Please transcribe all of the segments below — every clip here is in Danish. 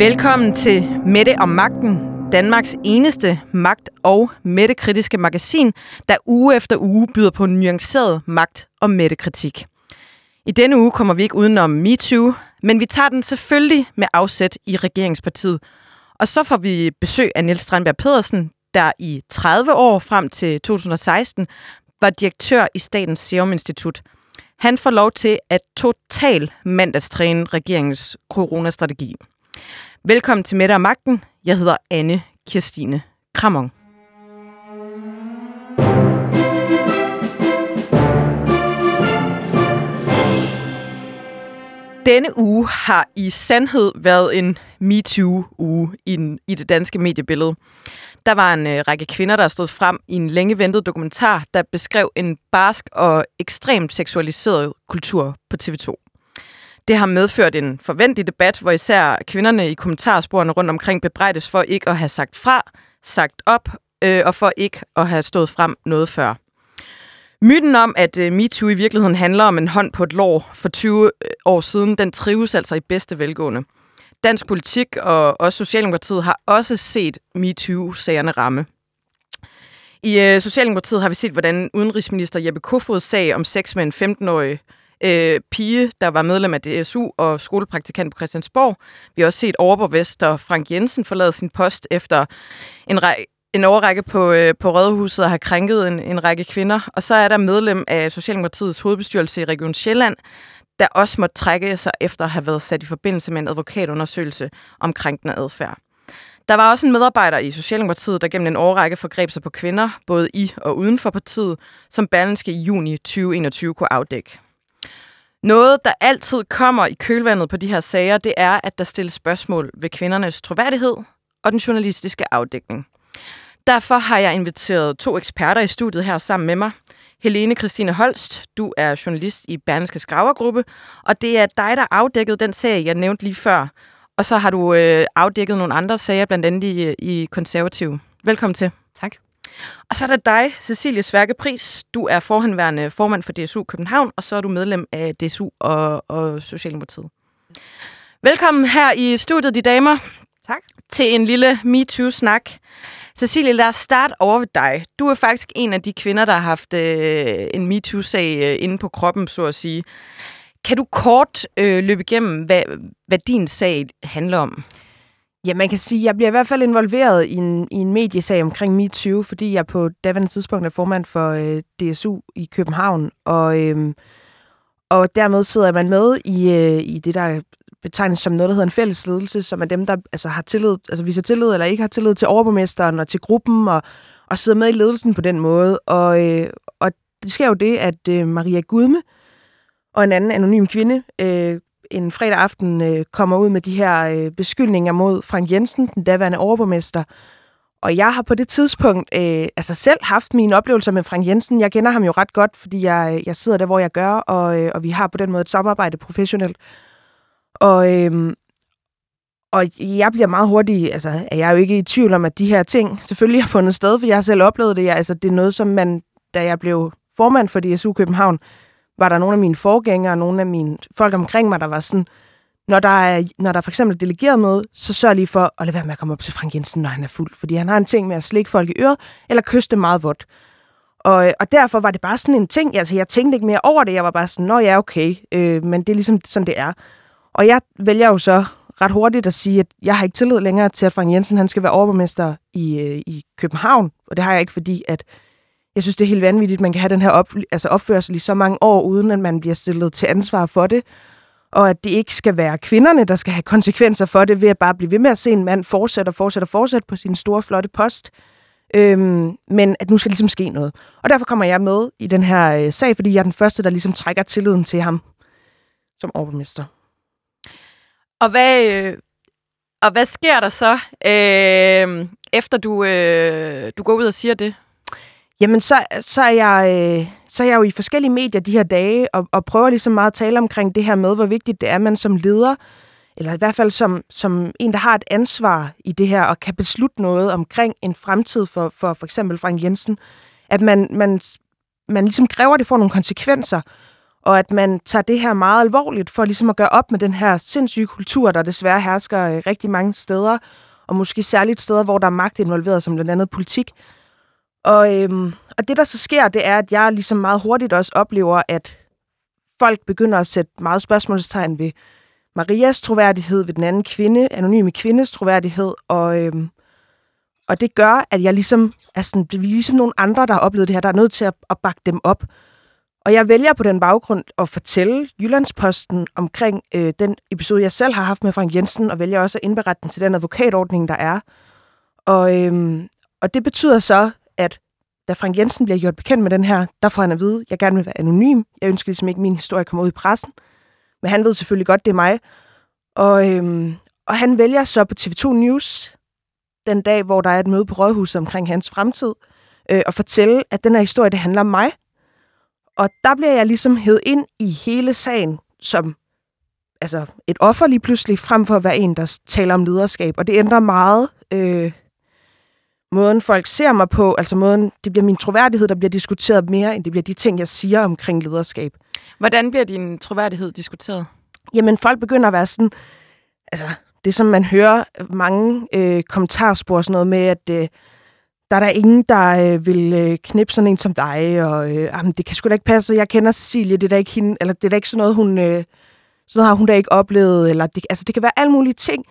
Velkommen til Mette og Magten, Danmarks eneste magt- og mættekritiske magasin, der uge efter uge byder på nuanceret magt- og mættekritik. I denne uge kommer vi ikke udenom MeToo, men vi tager den selvfølgelig med afsæt i regeringspartiet. Og så får vi besøg af Niels Strandberg Pedersen, der i 30 år frem til 2016 var direktør i Statens Serum Institut. Han får lov til at total mandagstræne regeringens coronastrategi. Velkommen til Mette og Magten. Jeg hedder Anne Kirstine Kramon. Denne uge har i sandhed været en MeToo-uge i, i det danske mediebillede. Der var en øh, række kvinder, der stod frem i en længe ventet dokumentar, der beskrev en barsk og ekstremt seksualiseret kultur på TV2. Det har medført en forventelig debat, hvor især kvinderne i kommentarsporene rundt omkring bebrejdes for ikke at have sagt fra, sagt op øh, og for ikke at have stået frem noget før. Myten om, at øh, MeToo i virkeligheden handler om en hånd på et lår for 20 øh, år siden, den trives altså i bedste velgående. Dansk politik og også Socialdemokratiet har også set MeToo-sagerne ramme. I øh, Socialdemokratiet har vi set, hvordan udenrigsminister Jeppe Kofods sag om sex med en 15-årig øh, pige, der var medlem af DSU og skolepraktikant på Christiansborg. Vi har også set overborgmester Frank Jensen forlade sin post efter en, række en overrække på, øh, på Rådhuset og har krænket en, en række kvinder. Og så er der medlem af Socialdemokratiets hovedbestyrelse i Region Sjælland, der også måtte trække sig efter at have været sat i forbindelse med en advokatundersøgelse om krænkende adfærd. Der var også en medarbejder i Socialdemokratiet, der gennem en årrække forgreb sig på kvinder, både i og uden for partiet, som Berlinske i juni 2021 kunne afdække. Noget, der altid kommer i kølvandet på de her sager, det er, at der stilles spørgsmål ved kvindernes troværdighed og den journalistiske afdækning. Derfor har jeg inviteret to eksperter i studiet her sammen med mig. Helene Christine Holst, du er journalist i Berneske Skravergruppe, og det er dig, der afdækkede den sag, jeg nævnte lige før. Og så har du øh, afdækket nogle andre sager, blandt andet i, i Konservativ. Velkommen til. Tak. Og så er der dig, Cecilie Sværke Pris. Du er forhenværende formand for DSU København, og så er du medlem af DSU og, og Socialdemokratiet. Velkommen her i studiet, de damer. Tak. Til en lille MeToo-snak. Cecilie, lad os starte over ved dig. Du er faktisk en af de kvinder, der har haft øh, en MeToo-sag øh, inde på kroppen, så at sige. Kan du kort øh, løbe igennem, hvad, hvad din sag handler om? Ja, man kan sige, at jeg bliver i hvert fald involveret i en, i en mediesag omkring MeToo, fordi jeg på daværende tidspunkt er formand for øh, DSU i København, og, øh, og dermed sidder man med i, øh, i det, der betegnes som noget, der hedder en fælles ledelse, som er dem, der altså, har tillid, altså viser tillid eller ikke har tillid til overborgmesteren og til gruppen, og, og sidder med i ledelsen på den måde. Og, øh, og det sker jo det, at øh, Maria Gudme og en anden anonym kvinde øh, en fredag aften øh, kommer ud med de her øh, beskyldninger mod Frank Jensen, den daværende overborgmester. Og jeg har på det tidspunkt øh, altså selv haft mine oplevelser med Frank Jensen. Jeg kender ham jo ret godt, fordi jeg, øh, jeg sidder der, hvor jeg gør, og, øh, og vi har på den måde et samarbejde professionelt. Og, øh, og jeg bliver meget hurtig, altså er jeg jo ikke i tvivl om, at de her ting selvfølgelig har fundet sted, for jeg har selv oplevet det. Jeg, altså, det er noget, som man, da jeg blev formand for DSU København, var der nogle af mine forgængere, nogle af mine folk omkring mig, der var sådan, når der er, når der for eksempel er delegeret møde, så sørg lige for at lade være med at komme op til Frank Jensen, når han er fuld. Fordi han har en ting med at slikke folk i øret, eller kysse dem meget vådt. Og, og derfor var det bare sådan en ting, altså jeg tænkte ikke mere over det, jeg var bare sådan, nå ja, okay, øh, men det er ligesom sådan, det er. Og jeg vælger jo så ret hurtigt at sige, at jeg har ikke tillid længere til, at Frank Jensen han skal være overborgmester i, øh, i København. Og det har jeg ikke, fordi at jeg synes, det er helt vanvittigt, at man kan have den her op, altså opførsel i så mange år, uden at man bliver stillet til ansvar for det. Og at det ikke skal være kvinderne, der skal have konsekvenser for det, ved at bare blive ved med at se en mand fortsætte og fortsætte og fortsætte på sin store, flotte post. Øhm, men at nu skal ligesom ske noget. Og derfor kommer jeg med i den her øh, sag, fordi jeg er den første, der ligesom trækker tilliden til ham som overborgmester. Og hvad, øh, og hvad sker der så, øh, efter du, øh, du går ud og siger det? Jamen, så, så, er jeg, øh, så er jeg jo i forskellige medier de her dage, og, og prøver ligesom meget at tale omkring det her med, hvor vigtigt det er, at man som leder, eller i hvert fald som, som en, der har et ansvar i det her, og kan beslutte noget omkring en fremtid for for, for eksempel Frank Jensen, at man, man, man ligesom kræver, at det får nogle konsekvenser. og at man tager det her meget alvorligt for ligesom at gøre op med den her sindssyge kultur, der desværre hersker øh, rigtig mange steder, og måske særligt steder, hvor der er magt involveret, som blandt andet politik. Og, øhm, og det, der så sker, det er, at jeg ligesom meget hurtigt også oplever, at folk begynder at sætte meget spørgsmålstegn ved Marias troværdighed, ved den anden kvinde, anonyme kvindes troværdighed, og, øhm, og det gør, at jeg ligesom er sådan, vi er ligesom nogle andre, der har oplevet det her, der er nødt til at, at bakke dem op. Og jeg vælger på den baggrund at fortælle Jyllandsposten omkring øh, den episode, jeg selv har haft med Frank Jensen, og vælger også at indberette den til den advokatordning, der er. Og, øhm, og det betyder så, at da Frank Jensen bliver gjort bekendt med den her, der får han at vide, at jeg gerne vil være anonym. Jeg ønsker ligesom ikke, at min historie kommer ud i pressen. Men han ved selvfølgelig godt, det er mig. Og, øhm, og han vælger så på TV2 News, den dag, hvor der er et møde på Rådhuset omkring hans fremtid, øh, og fortælle, at den her historie, det handler om mig. Og der bliver jeg ligesom hed ind i hele sagen som altså et offer lige pludselig, frem for at være en, der taler om lederskab. Og det ændrer meget øh, måden, folk ser mig på. Altså måden, det bliver min troværdighed, der bliver diskuteret mere, end det bliver de ting, jeg siger omkring lederskab. Hvordan bliver din troværdighed diskuteret? Jamen, folk begynder at være sådan... Altså, det som man hører mange øh, kommentarspor, sådan noget med, at... Øh, der er der ingen, der øh, vil øh, knippe sådan en som dig, og øh, jamen, det kan sgu da ikke passe, jeg kender Cecilie, det er da ikke hende, eller det er da ikke sådan noget, hun, øh, sådan noget har hun da ikke oplevet, eller det, altså det kan være alle mulige ting,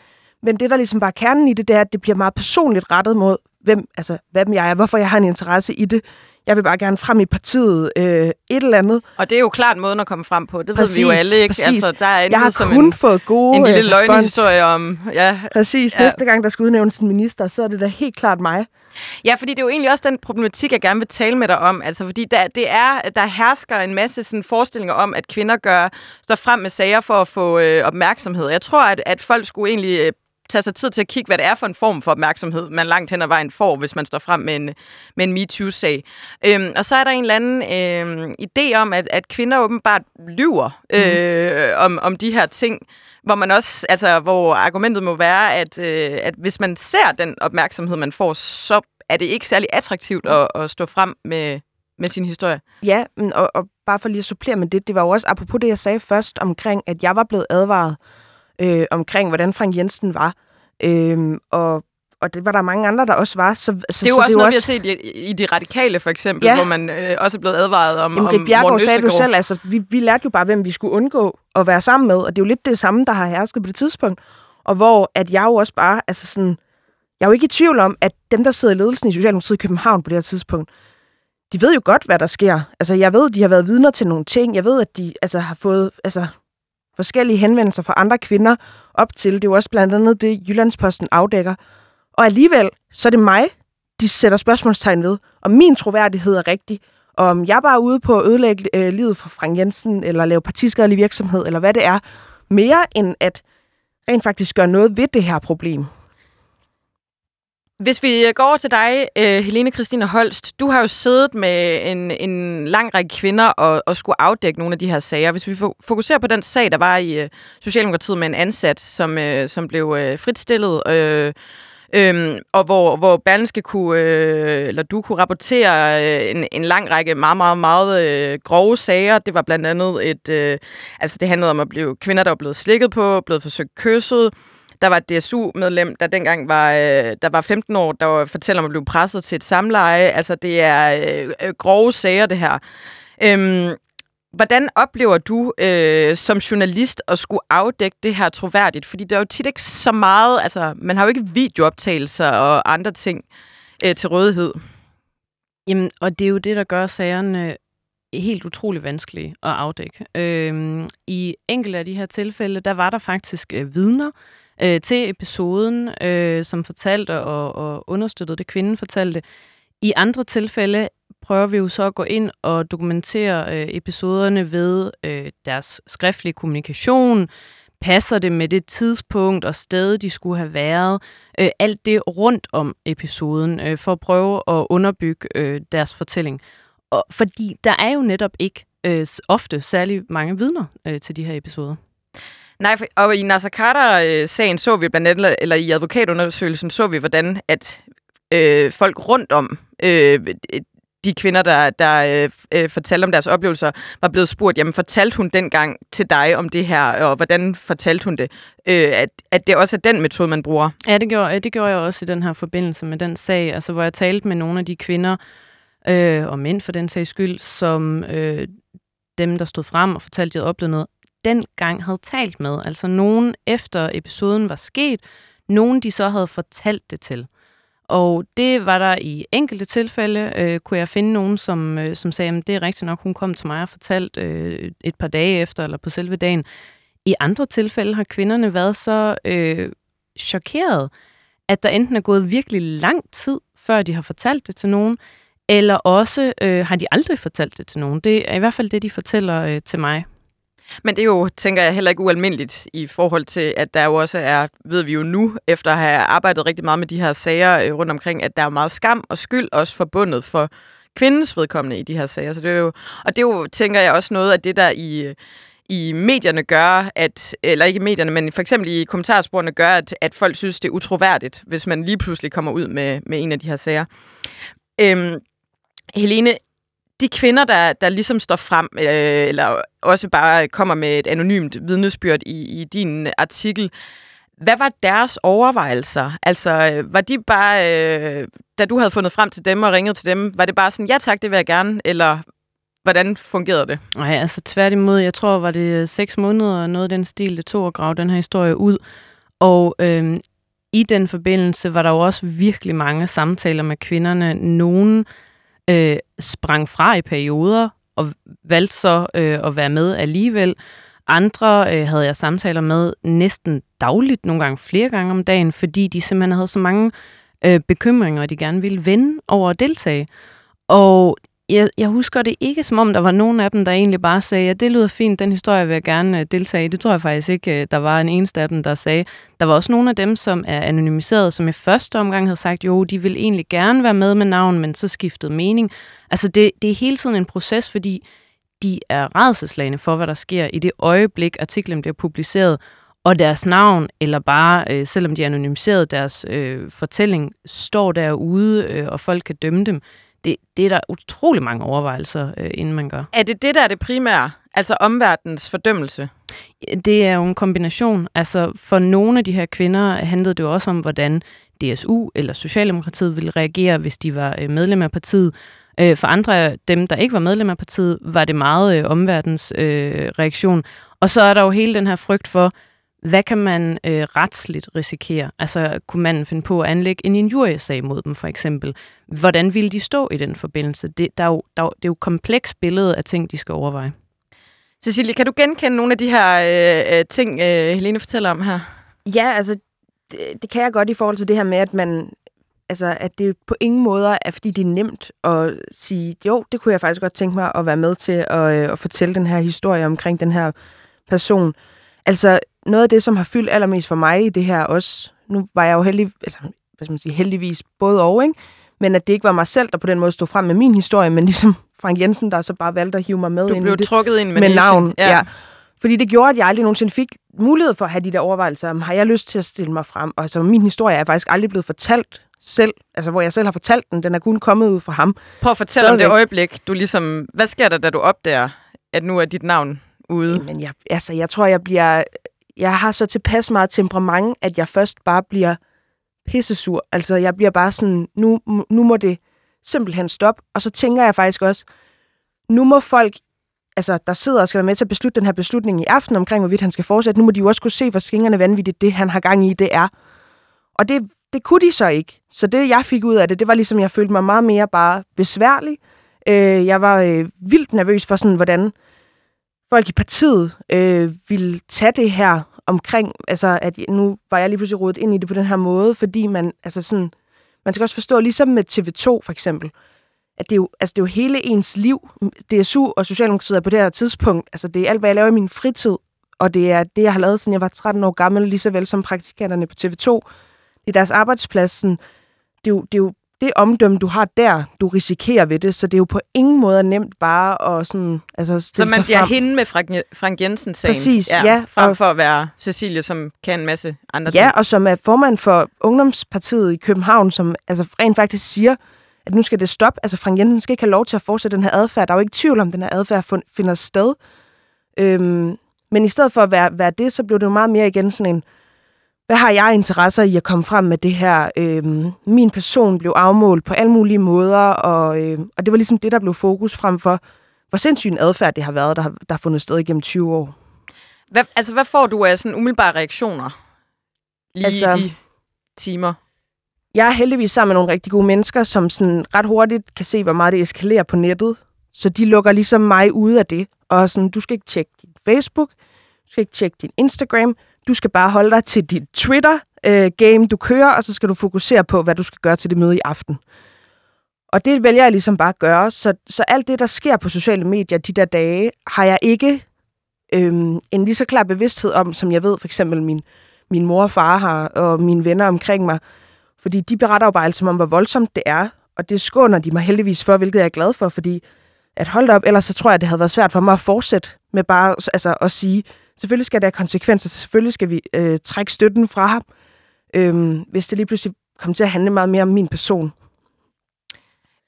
men det, der ligesom bare er kernen i det, det er, at det bliver meget personligt rettet mod, hvem, altså, hvem jeg er, hvorfor jeg har en interesse i det. Jeg vil bare gerne frem i partiet øh, et eller andet. Og det er jo klart måden at komme frem på. Det præcis, ved vi jo alle, ikke? Præcis. Altså, der er jeg har som kun en, fået gode en lille øh, respons. løgnehistorie om... Ja, Præcis. Ja. Næste gang, der skal udnævnes en minister, så er det da helt klart mig. Ja, fordi det er jo egentlig også den problematik, jeg gerne vil tale med dig om. Altså, fordi der, det er, der hersker en masse sådan, forestillinger om, at kvinder gør, står frem med sager for at få øh, opmærksomhed. Jeg tror, at, at folk skulle egentlig øh, tage sig tid til at kigge, hvad det er for en form for opmærksomhed, man langt hen ad vejen får, hvis man står frem med en, med en MeToo-sag. Øhm, og så er der en eller anden øh, idé om, at, at kvinder åbenbart lyver øh, mm. om, om de her ting, hvor man også, altså, hvor argumentet må være, at, øh, at hvis man ser den opmærksomhed, man får, så er det ikke særlig attraktivt at, at stå frem med, med sin historie. Ja, og, og bare for lige at supplere med det, det var jo også apropos det, jeg sagde først omkring, at jeg var blevet advaret øh, omkring, hvordan Frank Jensen var. Øh, og, og det var der mange andre, der også var. Så, så, det er jo så også det er noget, også... vi har set i, i De Radikale, for eksempel, Ja. hvor man øh, også er blevet advaret om, Jamen, Rik Bjergård sagde du selv, altså, vi, vi lærte jo bare, hvem vi skulle undgå at være sammen med, og det er jo lidt det samme, der har hersket på det tidspunkt. Og hvor at jeg jo også bare, altså sådan, jeg er jo ikke i tvivl om, at dem, der sidder i ledelsen i Socialdemokratiet i København på det her tidspunkt, de ved jo godt, hvad der sker. Altså, jeg ved, de har været vidner til nogle ting. Jeg ved, at de altså, har fået altså, forskellige henvendelser fra andre kvinder op til. Det er jo også blandt andet det, Jyllandsposten afdækker. Og alligevel, så er det mig, de sætter spørgsmålstegn ved, om min troværdighed er rigtig, og om jeg bare er ude på at ødelægge øh, livet for Frank Jensen, eller lave partiskadelig virksomhed, eller hvad det er, mere end at rent faktisk gøre noget ved det her problem. Hvis vi øh, går over til dig, øh, Helene Christine Holst, du har jo siddet med en, en lang række kvinder og, og skulle afdække nogle af de her sager. Hvis vi fokuserer på den sag, der var i øh, Socialdemokratiet med en ansat, som, som blev fritstillet, øh, Øhm, og hvor, hvor Berlingske kunne, øh, eller du kunne rapportere øh, en, en lang række meget, meget, meget øh, grove sager. Det var blandt andet et, øh, altså det handlede om at blive kvinder, der var blevet slikket på, blevet forsøgt kysset. Der var et DSU-medlem, der dengang var, øh, der var 15 år, der var, fortæller om at blive presset til et samleje. Altså det er øh, øh, grove sager, det her. Øhm, Hvordan oplever du øh, som journalist at skulle afdække det her troværdigt? Fordi der er jo tit ikke så meget, altså man har jo ikke videooptagelser og andre ting øh, til rådighed. Jamen, og det er jo det, der gør sagerne øh, helt utrolig vanskelige at afdække. Øhm, I enkelte af de her tilfælde, der var der faktisk øh, vidner øh, til episoden, øh, som fortalte og, og understøttede det, kvinden fortalte. I andre tilfælde prøver vi jo så at gå ind og dokumentere øh, episoderne ved øh, deres skriftlige kommunikation, passer det med det tidspunkt og sted, de skulle have været, øh, alt det rundt om episoden, øh, for at prøve at underbygge øh, deres fortælling. Og, fordi der er jo netop ikke øh, ofte særlig mange vidner øh, til de her episoder. Nej, for, og i Nasser Carter-sagen så vi blandt andet, eller i advokatundersøgelsen så vi, hvordan at øh, folk rundt om øh, de kvinder, der, der øh, fortalte om deres oplevelser, var blevet spurgt, jamen fortalte hun dengang til dig om det her, og hvordan fortalte hun det? Øh, at, at det også er den metode, man bruger. Ja, det gjorde, det gjorde jeg også i den her forbindelse med den sag, altså hvor jeg talte med nogle af de kvinder, øh, og mænd for den sags skyld, som øh, dem, der stod frem og fortalte, at de havde oplevet noget, dengang havde talt med. Altså nogen efter episoden var sket, nogen de så havde fortalt det til. Og det var der i enkelte tilfælde, øh, kunne jeg finde nogen, som, øh, som sagde, at det er rigtigt nok, hun kom til mig og fortalte øh, et par dage efter, eller på selve dagen. I andre tilfælde har kvinderne været så øh, chokeret, at der enten er gået virkelig lang tid, før de har fortalt det til nogen, eller også øh, har de aldrig fortalt det til nogen. Det er i hvert fald det, de fortæller øh, til mig. Men det er jo, tænker jeg, heller ikke ualmindeligt i forhold til, at der jo også er, ved vi jo nu, efter at have arbejdet rigtig meget med de her sager øh, rundt omkring, at der er meget skam og skyld også forbundet for kvindens vedkommende i de her sager. Så det er jo, og det er jo, tænker jeg, også noget af det, der i, i medierne gør, at, eller ikke i medierne, men for eksempel i kommentarsporene gør, at, at folk synes, det er utroværdigt, hvis man lige pludselig kommer ud med, med en af de her sager. Øhm, Helene, de kvinder, der, der ligesom står frem, øh, eller også bare kommer med et anonymt vidnesbyrd i, i din artikel, hvad var deres overvejelser? Altså, øh, var de bare, øh, da du havde fundet frem til dem og ringet til dem, var det bare sådan, ja tak, det vil jeg gerne, eller hvordan fungerede det? Nej, altså tværtimod, jeg tror, var det øh, seks måneder, noget af den stil, det tog at grave den her historie ud. Og øh, i den forbindelse var der jo også virkelig mange samtaler med kvinderne. Nogen øh, sprang fra i perioder og valgte så øh, at være med alligevel. Andre øh, havde jeg samtaler med næsten dagligt, nogle gange flere gange om dagen, fordi de simpelthen havde så mange øh, bekymringer, og de gerne ville vende over at deltage. Og jeg, jeg husker det ikke, som om der var nogen af dem, der egentlig bare sagde, at ja, det lyder fint, den historie vil jeg gerne øh, deltage i. Det tror jeg faktisk ikke, øh, der var en eneste af dem, der sagde. Der var også nogle af dem, som er anonymiseret, som i første omgang havde sagt, jo, de vil egentlig gerne være med med navn, men så skiftede mening. Altså det, det er hele tiden en proces, fordi de er redselslagende for, hvad der sker i det øjeblik, artiklen bliver publiceret, og deres navn, eller bare, øh, selvom de er anonymiseret, deres øh, fortælling står derude, øh, og folk kan dømme dem det, det er der utrolig mange overvejelser, øh, inden man gør. Er det det, der er det primære? Altså omverdens fordømmelse? Det er jo en kombination. Altså for nogle af de her kvinder handlede det jo også om, hvordan DSU eller Socialdemokratiet ville reagere, hvis de var øh, medlem af partiet. Øh, for andre af dem, der ikke var medlem af partiet, var det meget øh, omverdens øh, reaktion. Og så er der jo hele den her frygt for, hvad kan man øh, retsligt risikere? Altså, kunne man finde på at anlægge en injuriesag mod dem, for eksempel? Hvordan ville de stå i den forbindelse? Det, der er jo, der, det er jo kompleks billede af ting, de skal overveje. Cecilie, kan du genkende nogle af de her øh, øh, ting, øh, Helene fortæller om her? Ja, altså, det, det kan jeg godt i forhold til det her med, at man altså, at det på ingen måder er, fordi det er nemt at sige, jo, det kunne jeg faktisk godt tænke mig at være med til at, øh, at fortælle den her historie omkring den her person. Altså, noget af det, som har fyldt allermest for mig i det her også, nu var jeg jo heldig, altså, hvad skal man sige, heldigvis både og, ikke? men at det ikke var mig selv, der på den måde stod frem med min historie, men ligesom Frank Jensen, der så bare valgte at hive mig med du ind blev i det. trukket ind med, med navn. Ja. ja. Fordi det gjorde, at jeg aldrig nogensinde fik mulighed for at have de der overvejelser om, har jeg lyst til at stille mig frem? Og altså, min historie er faktisk aldrig blevet fortalt selv, altså hvor jeg selv har fortalt den, den er kun kommet ud fra ham. Prøv at fortælle Stadigvæk. om det øjeblik, du ligesom, hvad sker der, da du opdager, at nu er dit navn ude? Men jeg, altså, jeg tror, jeg bliver jeg har så tilpas meget temperament, at jeg først bare bliver pissesur. Altså, jeg bliver bare sådan, nu, nu må det simpelthen stoppe. Og så tænker jeg faktisk også, nu må folk, altså, der sidder og skal være med til at beslutte den her beslutning i aften omkring, hvorvidt han skal fortsætte, nu må de jo også kunne se, hvor skingerne vanvittigt det, han har gang i, det er. Og det, det kunne de så ikke. Så det, jeg fik ud af det, det var ligesom, jeg følte mig meget mere bare besværlig. Øh, jeg var øh, vildt nervøs for sådan, hvordan folk i partiet øh, ville tage det her omkring, altså at nu var jeg lige pludselig rodet ind i det på den her måde, fordi man, altså sådan, man skal også forstå, ligesom med TV2 for eksempel, at det er jo, altså det er jo hele ens liv. DSU og Socialdemokratiet er på det her tidspunkt, altså det er alt, hvad jeg laver i min fritid, og det er det, jeg har lavet, siden jeg var 13 år gammel, lige så vel som praktikanterne på TV2. Det er deres arbejdsplads. Sådan, det, er jo, det er jo det omdømme, du har der, du risikerer ved det, så det er jo på ingen måde nemt bare at sådan, altså Så man bliver frem. hende med Frank, Frank Jensen sagen Præcis, ja. ja frem for at være Cecilie, som kan en masse andre ja, ting. og som er formand for Ungdomspartiet i København, som altså rent faktisk siger, at nu skal det stoppe. Altså Frank Jensen skal ikke have lov til at fortsætte den her adfærd. Der er jo ikke tvivl om, den her adfærd finder sted. Øhm, men i stedet for at være, være det, så blev det jo meget mere igen sådan en, hvad har jeg interesser i at komme frem med det her? Øhm, min person blev afmålt på alle mulige måder, og, øh, og det var ligesom det, der blev fokus frem for, hvor sindssygt en adfærd det har været, der har, der har fundet sted igennem 20 år. Hvad, altså, hvad får du af sådan umiddelbare reaktioner lige altså, i de timer? Jeg er heldigvis sammen med nogle rigtig gode mennesker, som sådan ret hurtigt kan se, hvor meget det eskalerer på nettet. Så de lukker ligesom mig ud af det. Og sådan, du skal ikke tjekke din Facebook, du skal ikke tjekke din Instagram, du skal bare holde dig til dit Twitter-game, øh, du kører, og så skal du fokusere på, hvad du skal gøre til det møde i aften. Og det vælger jeg ligesom bare at gøre. Så, så alt det, der sker på sociale medier de der dage, har jeg ikke øhm, en lige så klar bevidsthed om, som jeg ved for eksempel min, min mor og far har, og mine venner omkring mig. Fordi de beretter jo bare altid om, hvor voldsomt det er, og det skåner de mig heldigvis for, hvilket jeg er glad for, fordi at holde op, ellers så tror jeg, det havde været svært for mig at fortsætte med bare altså, at sige, selvfølgelig skal der have konsekvenser, selvfølgelig skal vi øh, trække støtten fra ham, øh, hvis det lige pludselig kommer til at handle meget mere om min person.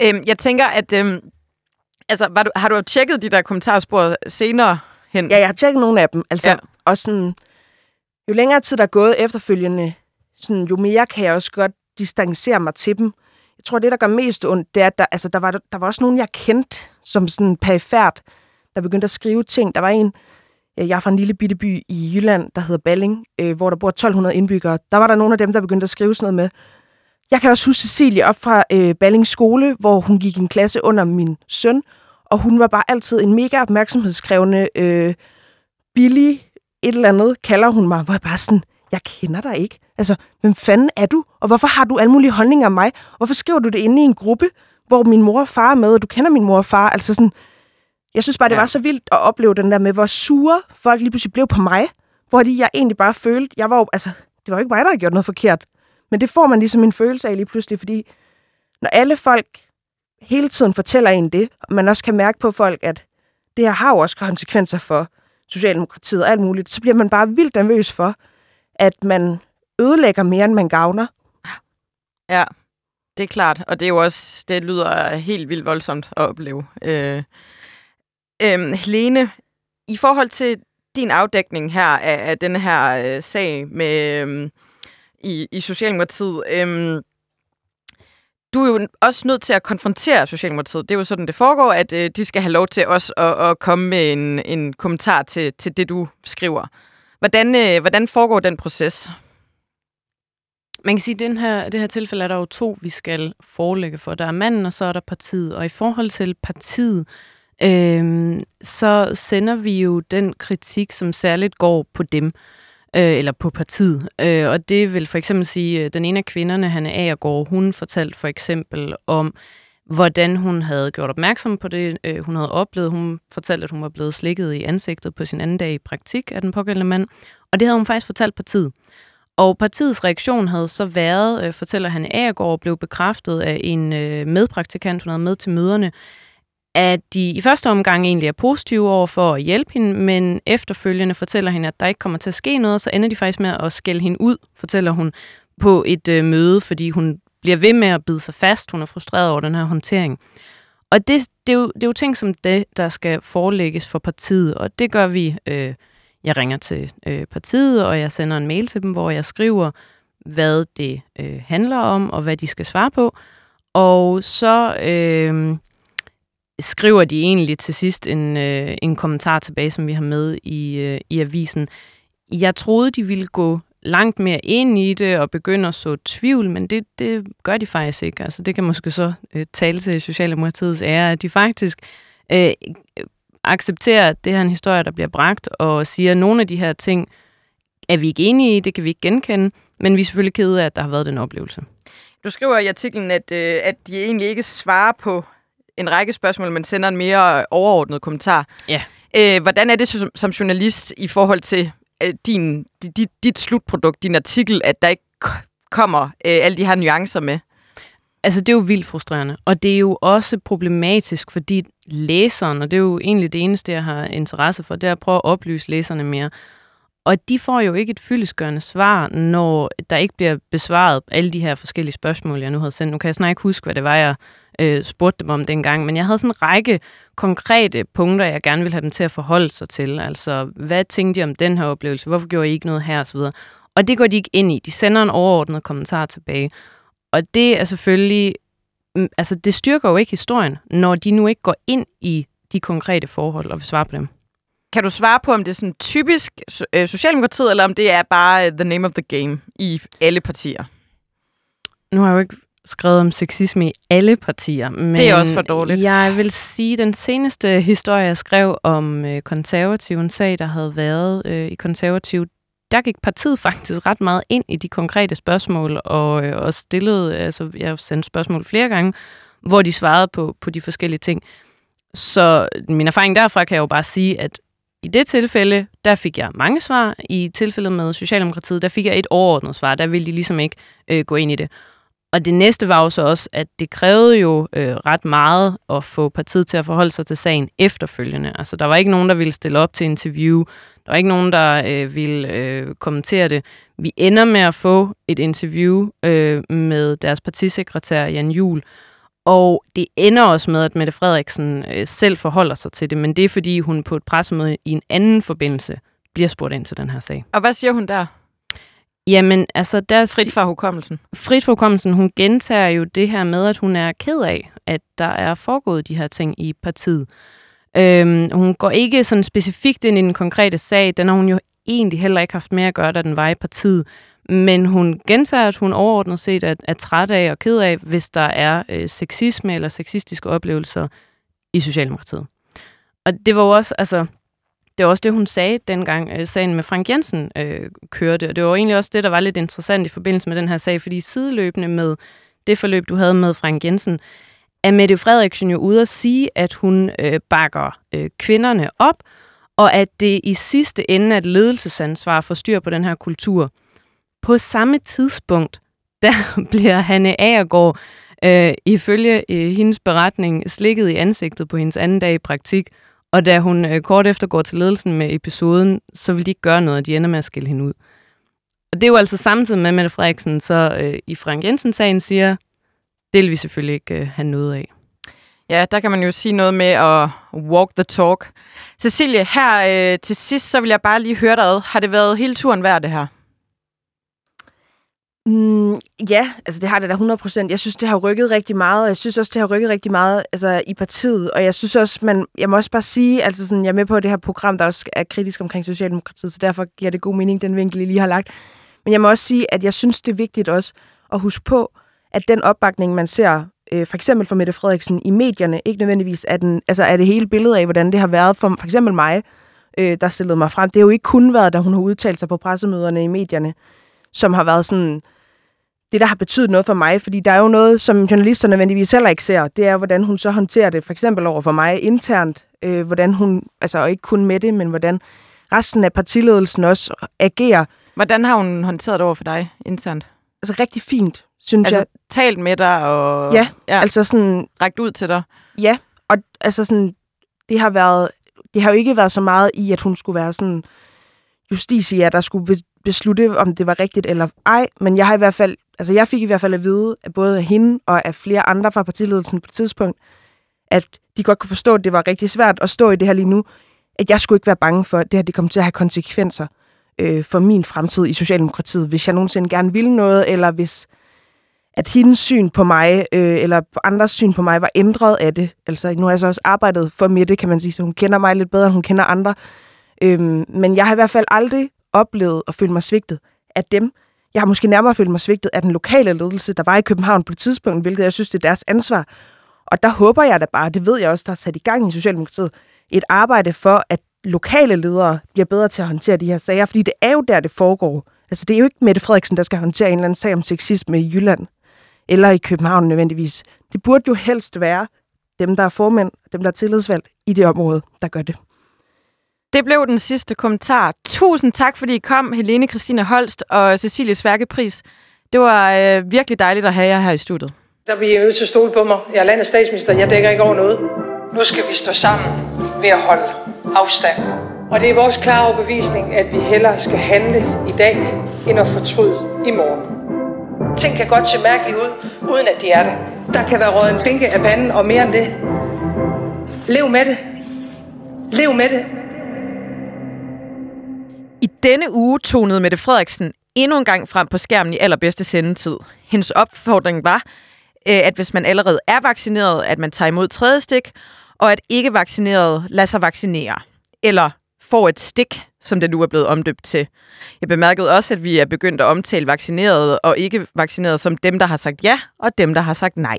Øhm, jeg tænker, at øhm, altså, var du, har du tjekket de der kommentarspor senere hen? Ja, jeg har tjekket nogle af dem. Altså, ja. også sådan, jo længere tid der er gået efterfølgende, sådan, jo mere kan jeg også godt distancere mig til dem. Jeg tror, det, der gør mest ondt, det er, at der, altså, der, var, der var også nogen, jeg kendte som sådan perifært, der begyndte at skrive ting. Der var en, Øh, jeg er fra en lille bitte by i Jylland, der hedder Balling, øh, hvor der bor 1200 indbyggere. Der var der nogle af dem, der begyndte at skrive sådan noget med. Jeg kan også huske Cecilie op fra øh, Balling skole, hvor hun gik i en klasse under min søn, og hun var bare altid en mega opmærksomhedskrævende, øh, billig et eller andet, kalder hun mig, hvor jeg bare sådan, jeg kender dig ikke. Altså, hvem fanden er du? Og hvorfor har du alle mulige holdninger om mig? Hvorfor skriver du det inde i en gruppe, hvor min mor og far er med, og du kender min mor og far? Altså sådan, jeg synes bare, det ja. var så vildt at opleve den der med, hvor sure folk lige pludselig blev på mig, hvor de, jeg egentlig bare følte, jeg var jo, altså, det var jo ikke mig, der havde gjort noget forkert. Men det får man ligesom en følelse af lige pludselig, fordi når alle folk hele tiden fortæller en det, og man også kan mærke på folk, at det her har jo også konsekvenser for Socialdemokratiet og alt muligt, så bliver man bare vildt nervøs for, at man ødelægger mere, end man gavner. Ja, det er klart. Og det er jo også, det lyder helt vildt voldsomt at opleve. Øh, øh, Helene, i forhold til din afdækning her af, af den her øh, sag med øhm, i, i Socialdemokratiet, øhm, du er jo også nødt til at konfrontere Socialdemokratiet. Det er jo sådan, det foregår, at øh, de skal have lov til os at, at komme med en, en kommentar til, til det, du skriver. Hvordan, øh, hvordan foregår den proces? Man kan sige, at den her, det her tilfælde er der jo to, vi skal forelægge for. Der er manden, og så er der partiet. Og i forhold til partiet, øh, så sender vi jo den kritik, som særligt går på dem, øh, eller på partiet. Øh, og det vil for eksempel sige, at den ene af kvinderne, han Agergaard, går, hun fortalte for eksempel om, hvordan hun havde gjort opmærksom på det, øh, hun havde oplevet. Hun fortalte, at hun var blevet slikket i ansigtet på sin anden dag i praktik af den pågældende mand. Og det havde hun faktisk fortalt partiet. Og partiets reaktion havde så været, øh, fortæller han Agergaard, blev bekræftet af en øh, medpraktikant, hun havde med til møderne, at de i første omgang egentlig er positive over for at hjælpe hende, men efterfølgende fortæller hende, at der ikke kommer til at ske noget, så ender de faktisk med at skælde hende ud, fortæller hun på et øh, møde, fordi hun bliver ved med at bide sig fast. Hun er frustreret over den her håndtering. Og det, det, er, jo, det er jo ting som det, der skal forelægges for partiet, og det gør vi. Øh, jeg ringer til øh, partiet, og jeg sender en mail til dem, hvor jeg skriver, hvad det øh, handler om, og hvad de skal svare på. Og så øh, skriver de egentlig til sidst en, øh, en kommentar tilbage, som vi har med i, øh, i avisen. Jeg troede, de ville gå langt mere ind i det og begynde at så tvivl, men det, det gør de faktisk ikke. Altså, det kan måske så øh, tale til Socialdemokratiets ære, at de faktisk øh, accepterer, at det her er en historie, der bliver bragt, og siger, at nogle af de her ting er vi ikke enige i, det kan vi ikke genkende, men vi er selvfølgelig kede af, at der har været den oplevelse. Du skriver i artiklen, at, øh, at de egentlig ikke svarer på en række spørgsmål, men sender en mere overordnet kommentar. Ja. Øh, hvordan er det som, som journalist i forhold til øh, din, dit, dit slutprodukt, din artikel, at der ikke kommer øh, alle de her nuancer med? Altså, det er jo vildt frustrerende, og det er jo også problematisk, fordi læseren, og det er jo egentlig det eneste, jeg har interesse for, det er at prøve at oplyse læserne mere. Og de får jo ikke et fyldesgørende svar, når der ikke bliver besvaret alle de her forskellige spørgsmål, jeg nu har sendt. Nu kan jeg snart ikke huske, hvad det var, jeg øh, spurgte dem om dengang. Men jeg havde sådan en række konkrete punkter, jeg gerne ville have dem til at forholde sig til. Altså, hvad tænkte de om den her oplevelse? Hvorfor gjorde I ikke noget her? Og, så videre. og det går de ikke ind i. De sender en overordnet kommentar tilbage. Og det er selvfølgelig... mm, Altså, det styrker jo ikke historien, når de nu ikke går ind i de konkrete forhold og vil svare på dem. Kan du svare på, om det er sådan typisk øh, Socialdemokratiet, eller om det er bare øh, the name of the game i alle partier? Nu har jeg jo ikke skrevet om sexisme i alle partier, men Det er også for dårligt. jeg vil sige, at den seneste historie, jeg skrev om øh, konservativ, en sag, der havde været øh, i konservativ, der gik partiet faktisk ret meget ind i de konkrete spørgsmål, og, øh, og stillede, altså jeg sendte spørgsmål flere gange, hvor de svarede på, på de forskellige ting. Så min erfaring derfra kan jeg jo bare sige, at i det tilfælde, der fik jeg mange svar. I tilfældet med Socialdemokratiet, der fik jeg et overordnet svar. Der ville de ligesom ikke øh, gå ind i det. Og det næste var jo så også, at det krævede jo øh, ret meget at få partiet til at forholde sig til sagen efterfølgende. Altså, der var ikke nogen, der ville stille op til interview. Der var ikke nogen, der øh, ville øh, kommentere det. Vi ender med at få et interview øh, med deres partisekretær Jan Jul, og det ender også med, at Mette Frederiksen øh, selv forholder sig til det, men det er fordi, hun på et pressemøde i en anden forbindelse bliver spurgt ind til den her sag. Og hvad siger hun der? Jamen, altså, der Frit fra hukommelsen. frit for hukommelsen, hun gentager jo det her med, at hun er ked af, at der er foregået de her ting i partiet. Øhm, hun går ikke sådan specifikt ind i den konkrete sag. Den har hun jo egentlig heller ikke haft med at gøre, da den var i partiet. Men hun gentager, at hun overordnet set er, er træt af og ked af, hvis der er øh, sexisme eller sexistiske oplevelser i Socialdemokratiet. Og det var jo også, altså, det var også det, hun sagde dengang øh, sagen med Frank Jensen øh, kørte. Og det var egentlig også det, der var lidt interessant i forbindelse med den her sag, fordi sideløbende med det forløb, du havde med Frank Jensen, er Mette Frederiksen jo ude at sige, at hun øh, bakker øh, kvinderne op, og at det i sidste ende er et ledelsesansvar for styr på den her kultur. På samme tidspunkt, der bliver Hanne Agergaard øh, ifølge øh, hendes beretning slikket i ansigtet på hendes anden dag i praktik, og da hun øh, kort efter går til ledelsen med episoden, så vil de ikke gøre noget, og de ender med at skille hende ud. Og det er jo altså samtidig med, at Mette Frederiksen så øh, i Frank Jensen-sagen siger, det vil vi selvfølgelig ikke øh, have noget af. Ja, der kan man jo sige noget med at walk the talk. Cecilie, her øh, til sidst, så vil jeg bare lige høre dig ad. Har det været hele turen værd, det her? Mm, ja, altså det har det da 100%. Jeg synes, det har rykket rigtig meget, og jeg synes også, det har rykket rigtig meget altså, i partiet. Og jeg synes også, man, jeg må også bare sige, altså sådan, jeg er med på at det her program, der også er kritisk omkring Socialdemokratiet, så derfor giver det god mening, den vinkel, I lige har lagt. Men jeg må også sige, at jeg synes, det er vigtigt også at huske på, at den opbakning, man ser øh, for eksempel for Mette Frederiksen i medierne, ikke nødvendigvis er, den, altså er det hele billede af, hvordan det har været for for eksempel mig, øh, der stillede mig frem. Det har jo ikke kun været, da hun har udtalt sig på pressemøderne i medierne, som har været sådan det, der har betydet noget for mig, fordi der er jo noget, som journalister nødvendigvis heller ikke ser, det er, hvordan hun så håndterer det, for eksempel over for mig internt, øh, hvordan hun, altså og ikke kun med det, men hvordan resten af partiledelsen også agerer, Hvordan har hun håndteret det over for dig internt? altså rigtig fint, synes Altså jeg. talt med dig og Ja, ja, Altså sådan, rækt ud til dig? Ja, og altså sådan, det har været, det har jo ikke været så meget i, at hun skulle være sådan justitia, der skulle beslutte, om det var rigtigt eller ej, men jeg har i hvert fald, altså jeg fik i hvert fald at vide, af både af hende og af flere andre fra partiledelsen på et tidspunkt, at de godt kunne forstå, at det var rigtig svært at stå i det her lige nu, at jeg skulle ikke være bange for, at det her det kom til at have konsekvenser øh, for min fremtid i Socialdemokratiet, hvis jeg nogensinde gerne ville noget, eller hvis at hendes syn på mig, øh, eller på andres syn på mig, var ændret af det. Altså, nu har jeg så også arbejdet for Mette, kan man sige, så hun kender mig lidt bedre, end hun kender andre. Øhm, men jeg har i hvert fald aldrig oplevet og følt mig svigtet af dem. Jeg har måske nærmere følt mig svigtet af den lokale ledelse, der var i København på det tidspunkt, hvilket jeg synes, det er deres ansvar. Og der håber jeg da bare, det ved jeg også, der er sat i gang i Socialdemokratiet, et arbejde for, at lokale ledere bliver bedre til at håndtere de her sager, fordi det er jo der, det foregår. Altså, det er jo ikke Mette Frederiksen, der skal håndtere en eller anden sag om sexisme i Jylland eller i København nødvendigvis. Det burde jo helst være dem, der er formænd, dem, der er tillidsvalgt i det område, der gør det. Det blev den sidste kommentar. Tusind tak, fordi I kom, Helene Christina Holst og Cecilie Sværkepris. Det var øh, virkelig dejligt at have jer her i studiet. Der bliver I nødt til at stole på mig. Jeg er landets statsminister. Jeg dækker ikke over noget. Nu skal vi stå sammen ved at holde afstand. Og det er vores klare overbevisning, at vi hellere skal handle i dag, end at fortryde i morgen. Ting kan godt se mærkelige ud, uden at de er det. Der kan være røget en finke af panden og mere end det. Lev med det. Lev med det. I denne uge tonede Mette Frederiksen endnu en gang frem på skærmen i allerbedste sendetid. Hendes opfordring var, øh, at hvis man allerede er vaccineret, at man tager imod tredje stik, og at ikke vaccineret lader sig vaccinere. Eller får et stik, som det nu er blevet omdøbt til. Jeg bemærkede også, at vi er begyndt at omtale vaccinerede og ikke vaccinerede som dem, der har sagt ja, og dem, der har sagt nej.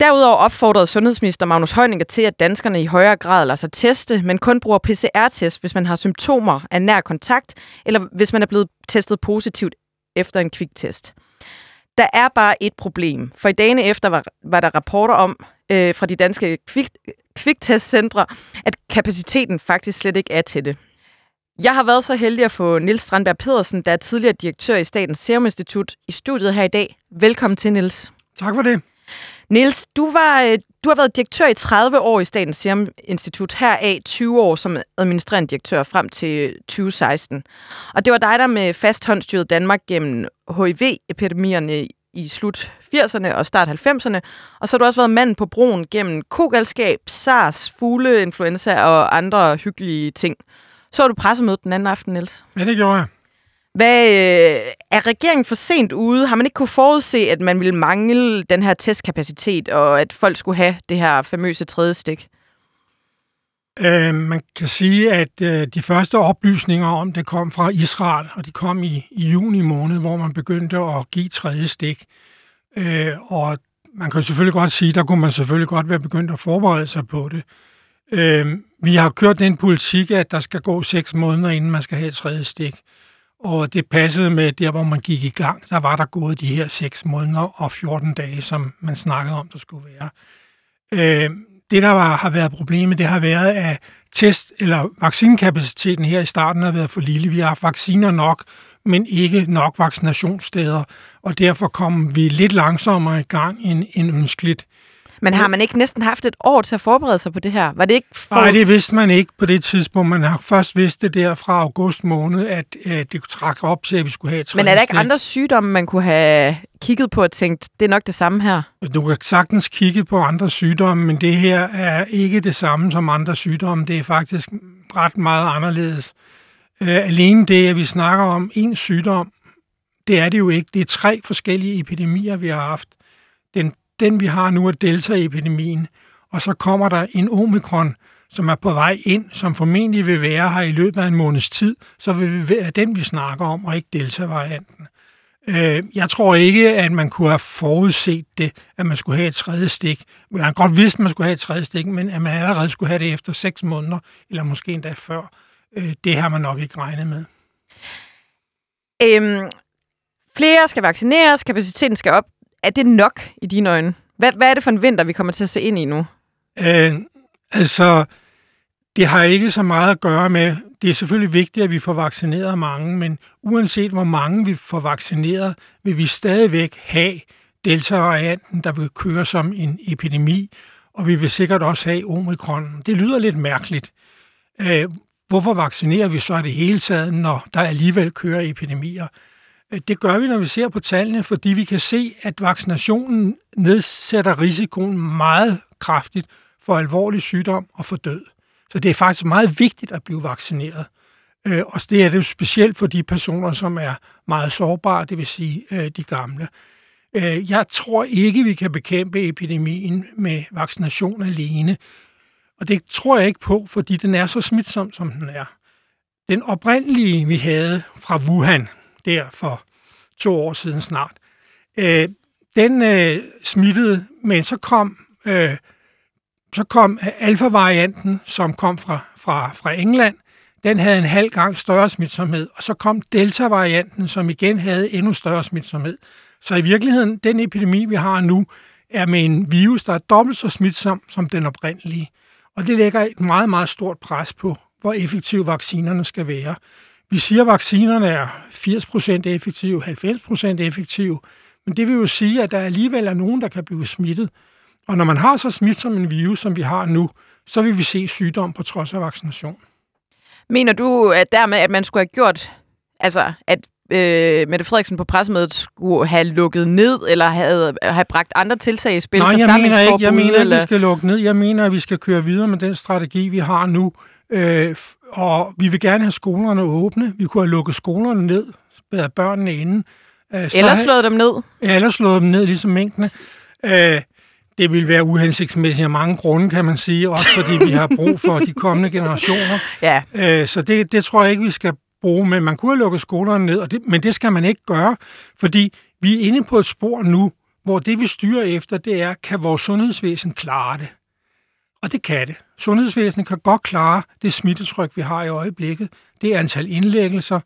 Derudover opfordrede sundhedsminister Magnus Heunicke til, at danskerne i højere grad lader sig teste, men kun bruger PCR-test, hvis man har symptomer af nær kontakt, eller hvis man er blevet testet positivt efter en kviktest. Der er bare et problem, for i dagene efter var, var der rapporter om øh, fra de danske kvik, kviktestcentre, at kapaciteten faktisk slet ikke er til det. Jeg har været så heldig at få Nils Strandberg Pedersen, der er tidligere direktør i Statens Serum Institut, i studiet her i dag. Velkommen til, Nils. Tak for det. Niels, du, var, øh, du har været direktør i 30 år i Statens Serum Institut, heraf 20 år som administrerende direktør frem til 2016. Og det var dig, der med fast hånd styrede Danmark gennem HIV-epidemierne i slut 80'erne og start 90'erne. Og så har du også været manden på broen gennem kogalskab, SARS, fugleinfluenza og andre hyggelige ting. Så var du pressemødet den anden aften, Niels. Ja, det gjorde jeg. Hvad, øh, er regeringen for sent ude? Har man ikke kunne forudse, at man ville mangle den her testkapacitet, og at folk skulle have det her famøse tredje stik? Øh, man kan sige, at øh, de første oplysninger om det kom fra Israel, og de kom i, i juni måned, hvor man begyndte at give tredje stik. Øh, og man kan selvfølgelig godt sige, der kunne man selvfølgelig godt være begyndt at forberede sig på det. Øh, vi har kørt den politik, at der skal gå seks måneder, inden man skal have et tredje stik. Og det passede med der, hvor man gik i gang. Der var der gået de her 6 måneder og 14 dage, som man snakkede om, der skulle være. Øh, det, der var, har været problemet, det har været, at test- eller vaccinkapaciteten her i starten har været for lille. Vi har haft vacciner nok, men ikke nok vaccinationssteder, og derfor kom vi lidt langsommere i gang end, end ønskeligt. Men har man ikke næsten haft et år til at forberede sig på det her? Var det ikke for... Nej, det vidste man ikke på det tidspunkt. Man har først vidst det der fra august måned, at, at det trak op til, at vi skulle have et Men er der ikke andre sygdomme, man kunne have kigget på og tænkt, det er nok det samme her? Du kan sagtens kigge på andre sygdomme, men det her er ikke det samme som andre sygdomme. Det er faktisk ret meget anderledes. Uh, alene det, at vi snakker om en sygdom, det er det jo ikke. Det er tre forskellige epidemier, vi har haft. Den den vi har nu er delta-epidemien, og så kommer der en omikron, som er på vej ind, som formentlig vil være her i løbet af en måneds tid, så vil vi være den, vi snakker om, og ikke delta-varianten. Øh, jeg tror ikke, at man kunne have forudset det, at man skulle have et tredje stik. Man har godt vidst, at man skulle have et tredje stik, men at man allerede skulle have det efter seks måneder, eller måske endda før, øh, det har man nok ikke regnet med. Øhm, flere skal vaccineres, kapaciteten skal op er det nok i dine øjne? Hvad, hvad er det for en vinter, vi kommer til at se ind i nu? Øh, altså, det har ikke så meget at gøre med, det er selvfølgelig vigtigt, at vi får vaccineret mange, men uanset hvor mange vi får vaccineret, vil vi stadigvæk have delta-varianten, der vil køre som en epidemi, og vi vil sikkert også have omikron. Det lyder lidt mærkeligt. Øh, hvorfor vaccinerer vi så det hele taget, når der alligevel kører epidemier? Øh, det gør vi, når vi ser på tallene, fordi vi kan se, at vaccinationen nedsætter risikoen meget kraftigt for alvorlig sygdom og for død. Så det er faktisk meget vigtigt at blive vaccineret. Øh, og det er det jo specielt for de personer, som er meget sårbare, det vil sige øh, de gamle. Jeg tror ikke, vi kan bekæmpe epidemien med vaccination alene. Og det tror jeg ikke på, fordi den er så smitsom, som den er. Den oprindelige, vi havde fra Wuhan, der for to år siden snart. Øh, den øh, smittede, men så kom, øh, så kom alfa-varianten, som kom fra, fra, fra England. Den havde en halv gang større smitsomhed, og så kom delta-varianten, som igen havde endnu større smitsomhed. Så i virkeligheden, den epidemi, vi har nu, er med en virus, der er dobbelt så smitsom som den oprindelige. Og det lægger et meget, meget stort pres på, hvor effektive vaccinerne skal være. Vi siger, at vaccinerne er 80% effektive, 90% effektive, men det vil jo sige, at der alligevel er nogen, der kan blive smittet. Og når man har så smitsom en virus, som vi har nu, så vil vi se sygdom på trods af vaccination. Mener du at dermed, at man skulle have gjort, altså at øh, Mette Frederiksen på pressemødet skulle have lukket ned, eller havde, have bragt andre tiltag i spil? Nej, jeg mener ikke. Jeg mener, at vi skal lukke ned. Jeg mener, at vi skal køre videre med den strategi, vi har nu. Øh, og vi vil gerne have skolerne åbne. Vi kunne have lukket skolerne ned, spæret børnene inde. Øh, eller slået dem ned? Ja, eller slået dem ned, ligesom mængdene. Øh, det vil være uhensigtsmæssigt af mange grunde, kan man sige, også fordi vi har brug for de kommende generationer. Ja. Øh, så det, det tror jeg ikke, vi skal bruge, men man kunne have lukket skolerne ned, og det, men det skal man ikke gøre, fordi vi er inde på et spor nu, hvor det, vi styrer efter, det er, kan vores sundhedsvæsen klare det? Og det kan det. Sundhedsvæsenet kan godt klare det smittetryk, vi har i øjeblikket. Det er antal indlæggelser,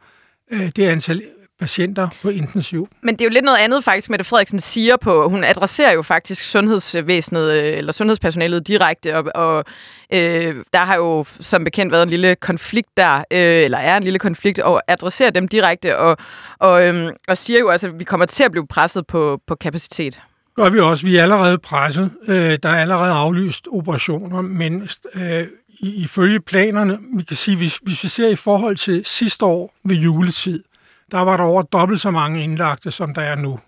øh, det er antal patienter på intensiv. Men det er jo lidt noget andet faktisk, Mette Frederiksen siger på, hun adresserer jo faktisk sundhedsvæsenet øh, eller sundhedspersonalet direkte, og, og øh, der har jo som bekendt været en lille konflikt der, øh, eller er en lille konflikt, og adresserer dem direkte, og, og, øh, og siger jo altså, at vi kommer til at blive presset på, på kapacitet. Gør vi også. Vi er allerede presset. Øh, der er allerede aflyst operationer, men øh, ifølge planerne, vi kan sige, hvis, hvis vi ser i forhold til sidste år ved juletid, der var der over dobbelt så mange indlagte, som der er nu.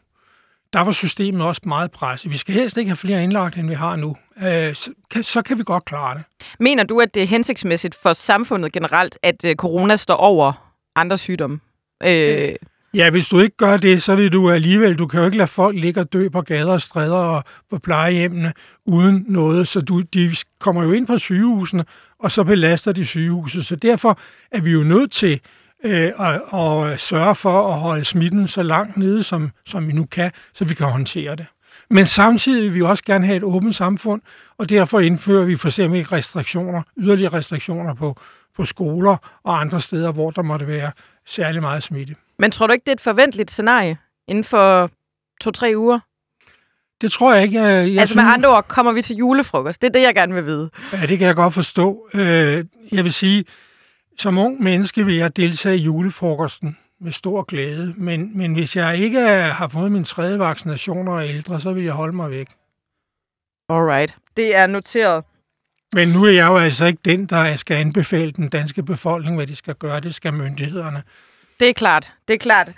Der var systemet også meget presset. Vi skal helst ikke have flere indlagte, end vi har nu. Øh, så, kan, så kan vi godt klare det. Mener du, at det er hensigtsmæssigt for samfundet generelt, at øh, corona står over andre sygdomme? Øh... Ja, hvis du ikke gør det, så vil du alligevel, du kan jo ikke lade folk ligge og dø på gader og stræder og på plejehjemmene uden noget, så du, de kommer jo ind på sygehusene, og så belaster de sygehuset. Så derfor er vi jo nødt til øh, og, og sørge for at holde smitten så langt nede, som, som vi nu kan, så vi kan håndtere det. Men samtidig vil vi også gerne have et åbent samfund, og derfor indfører vi for eksempel restriktioner, yderligere restriktioner på, på skoler og andre steder, hvor der måtte være særlig meget smitte. Men tror du ikke, det er et forventeligt scenarie inden for to-tre uger? Det tror jeg ikke. Jeg, jeg altså synes... med andre ord, kommer vi til julefrokost? Det er det, jeg gerne vil vide. Ja, det kan jeg godt forstå. Øh, jeg vil sige, som ung menneske vil jeg deltage i julefrokosten med stor glæde, men, men hvis jeg ikke har fået min tredje vaccination og er ældre, så vil jeg holde mig væk. Alright, det er noteret. Men nu er jeg jo altså ikke den, der skal anbefale den danske befolkning, hvad de skal gøre. Det skal myndighederne. Det er klart, det er klart.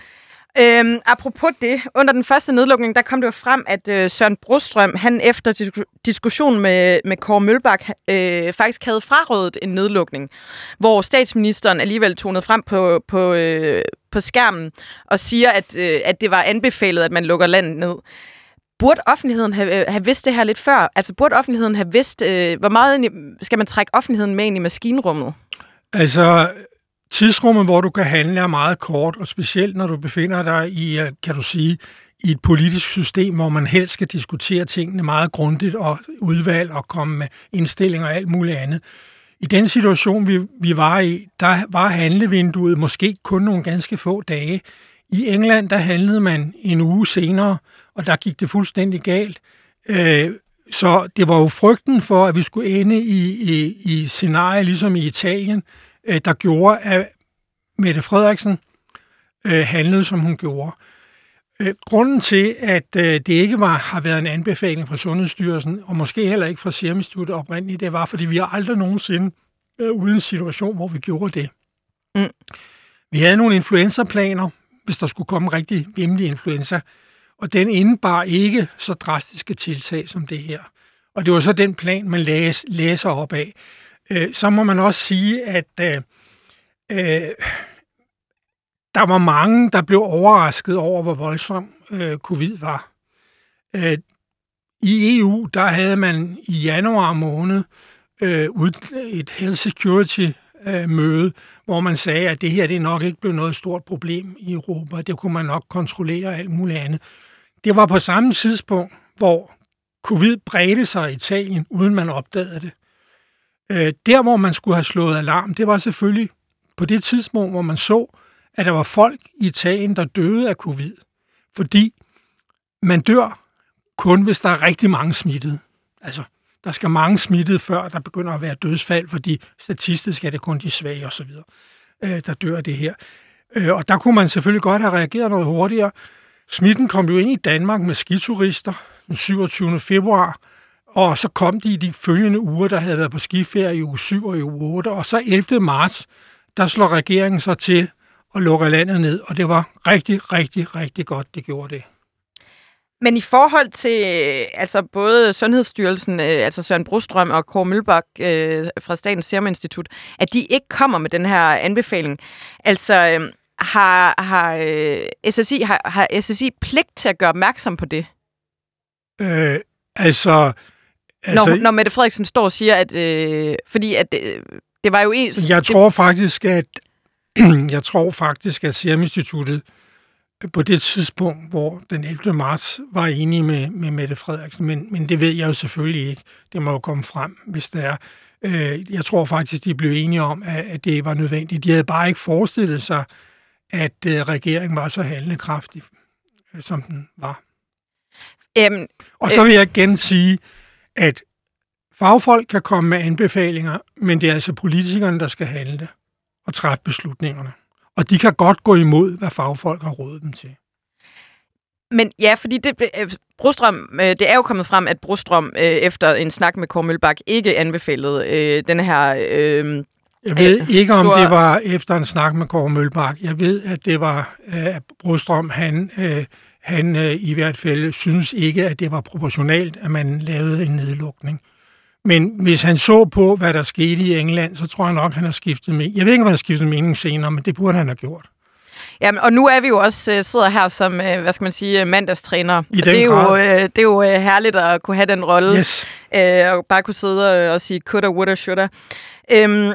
Øhm, apropos det, under den første nedlukning, der kom det jo frem, at øh, Søren Brostrøm, han efter dis- diskussion med, med Kåre Mølbak, øh, faktisk havde frarådet en nedlukning, hvor statsministeren alligevel tonede frem på, på, øh, på skærmen og siger, at, øh, at det var anbefalet, at man lukker landet ned. Burde offentligheden have, øh, have vidst det her lidt før? Altså burde offentligheden have vidst, øh, hvor meget skal man trække offentligheden med ind i maskinrummet? Altså, tidsrummet, hvor du kan handle, er meget kort, og specielt når du befinder dig i, øh, kan du sige, i et politisk system, hvor man helst skal diskutere tingene meget grundigt og udvalg og komme med indstillinger og alt muligt andet. I den situation, vi, vi var i, der var handlevinduet måske kun nogle ganske få dage. I England, der handlede man en uge senere, og der gik det fuldstændig galt. Øh, så det var jo frygten for, at vi skulle ende i, i, i scenarier ligesom i Italien, øh, der gjorde, at Mette Frederiksen øh, handlede, som hun gjorde. Øh, grunden til, at øh, det ikke var, har været en anbefaling fra Sundhedsstyrelsen, og måske heller ikke fra Serum Institut oprindeligt, det var, fordi vi har aldrig nogensinde været uden en situation, hvor vi gjorde det. Mm. Vi havde nogle influenzaplaner, hvis der skulle komme rigtig hjemlig influenza, og den indebar ikke så drastiske tiltag som det her. Og det var så den plan, man læs, læser op af øh, så må man også sige, at øh, øh, der var mange, der blev overrasket over, hvor voldsom øh, covid var. Øh, I EU, der havde man i januar måned øh, et health security øh, møde, hvor man sagde, at det her det nok ikke blev noget stort problem i Europa. Det kunne man nok kontrollere og alt muligt andet. Det var på samme tidspunkt, hvor covid bredte sig i Italien, uden man opdagede det. Øh, der, hvor man skulle have slået alarm, det var selvfølgelig på det tidspunkt, hvor man så, at der var folk i Italien, der døde af covid. Fordi man dør kun, hvis der er rigtig mange smittede. Altså, der skal mange smittede, før der begynder at være dødsfald, fordi statistisk er det kun de svage osv., øh, der dør af det her. Øh, og der kunne man selvfølgelig godt have reageret noget hurtigere. Smitten kom jo ind i Danmark med skiturister den 27. februar, og så kom de i de følgende uger, der havde været på skiferie i uge 7 og i uge 8. Og så 11. marts, der slår regeringen så til og lukker landet ned, og det var rigtig, rigtig, rigtig godt, det gjorde det. Men i forhold til altså både Sundhedsstyrelsen, øh, altså Søren Brostrøm og Kåre Mølbak øh, fra Statens Serum Institut, at de ikke kommer med den her anbefaling. Altså øh, har, har, øh, SSI, har, har SSI pligt til at gøre opmærksom på det? Øh, altså, altså... Når, når Mette Frederiksen står og siger, at... Øh, fordi at øh, det var jo en... Jeg tror faktisk, at jeg tror faktisk, at Serum Instituttet på det tidspunkt, hvor den 11. marts var enige med, med Mette Frederiksen, men, men det ved jeg jo selvfølgelig ikke. Det må jo komme frem, hvis det er. Øh, jeg tror faktisk, de blev enige om, at, at det var nødvendigt. De havde bare ikke forestillet sig, at øh, regeringen var så handlekraftig, øh, som den var. Øhm, Og så vil jeg igen sige, at fagfolk kan komme med anbefalinger, men det er altså politikerne, der skal handle og træffe beslutningerne. Og de kan godt gå imod, hvad fagfolk har rådet dem til. Men ja, fordi det, øh, Brostrøm, øh, det er jo kommet frem, at Brostrøm øh, efter en snak med Kåre Mølbak ikke anbefalede øh, den her... Øh, Jeg ved Øh, ikke, om det var efter en snak med Kåre Mølbak. Jeg ved, at det var, øh, at Brostrøm, han, øh, han øh, i hvert fald synes ikke, at det var proportionalt, at man lavede en nedlukning. Men hvis han så på, hvad der skete i England, så tror jeg nok, han har skiftet mening. Jeg ved ikke, om han har skiftet mening senere, men det burde han have gjort. Jamen, og nu er vi jo også øh, sidder her som, øh, hvad skal man sige, øh, mandagstræner. I Og den det er jo, grad. øh, det er jo herligt at kunne have den rolle, Yes. og bare kunne sidde og, og sige coulda, woulda, shoulda. Øhm,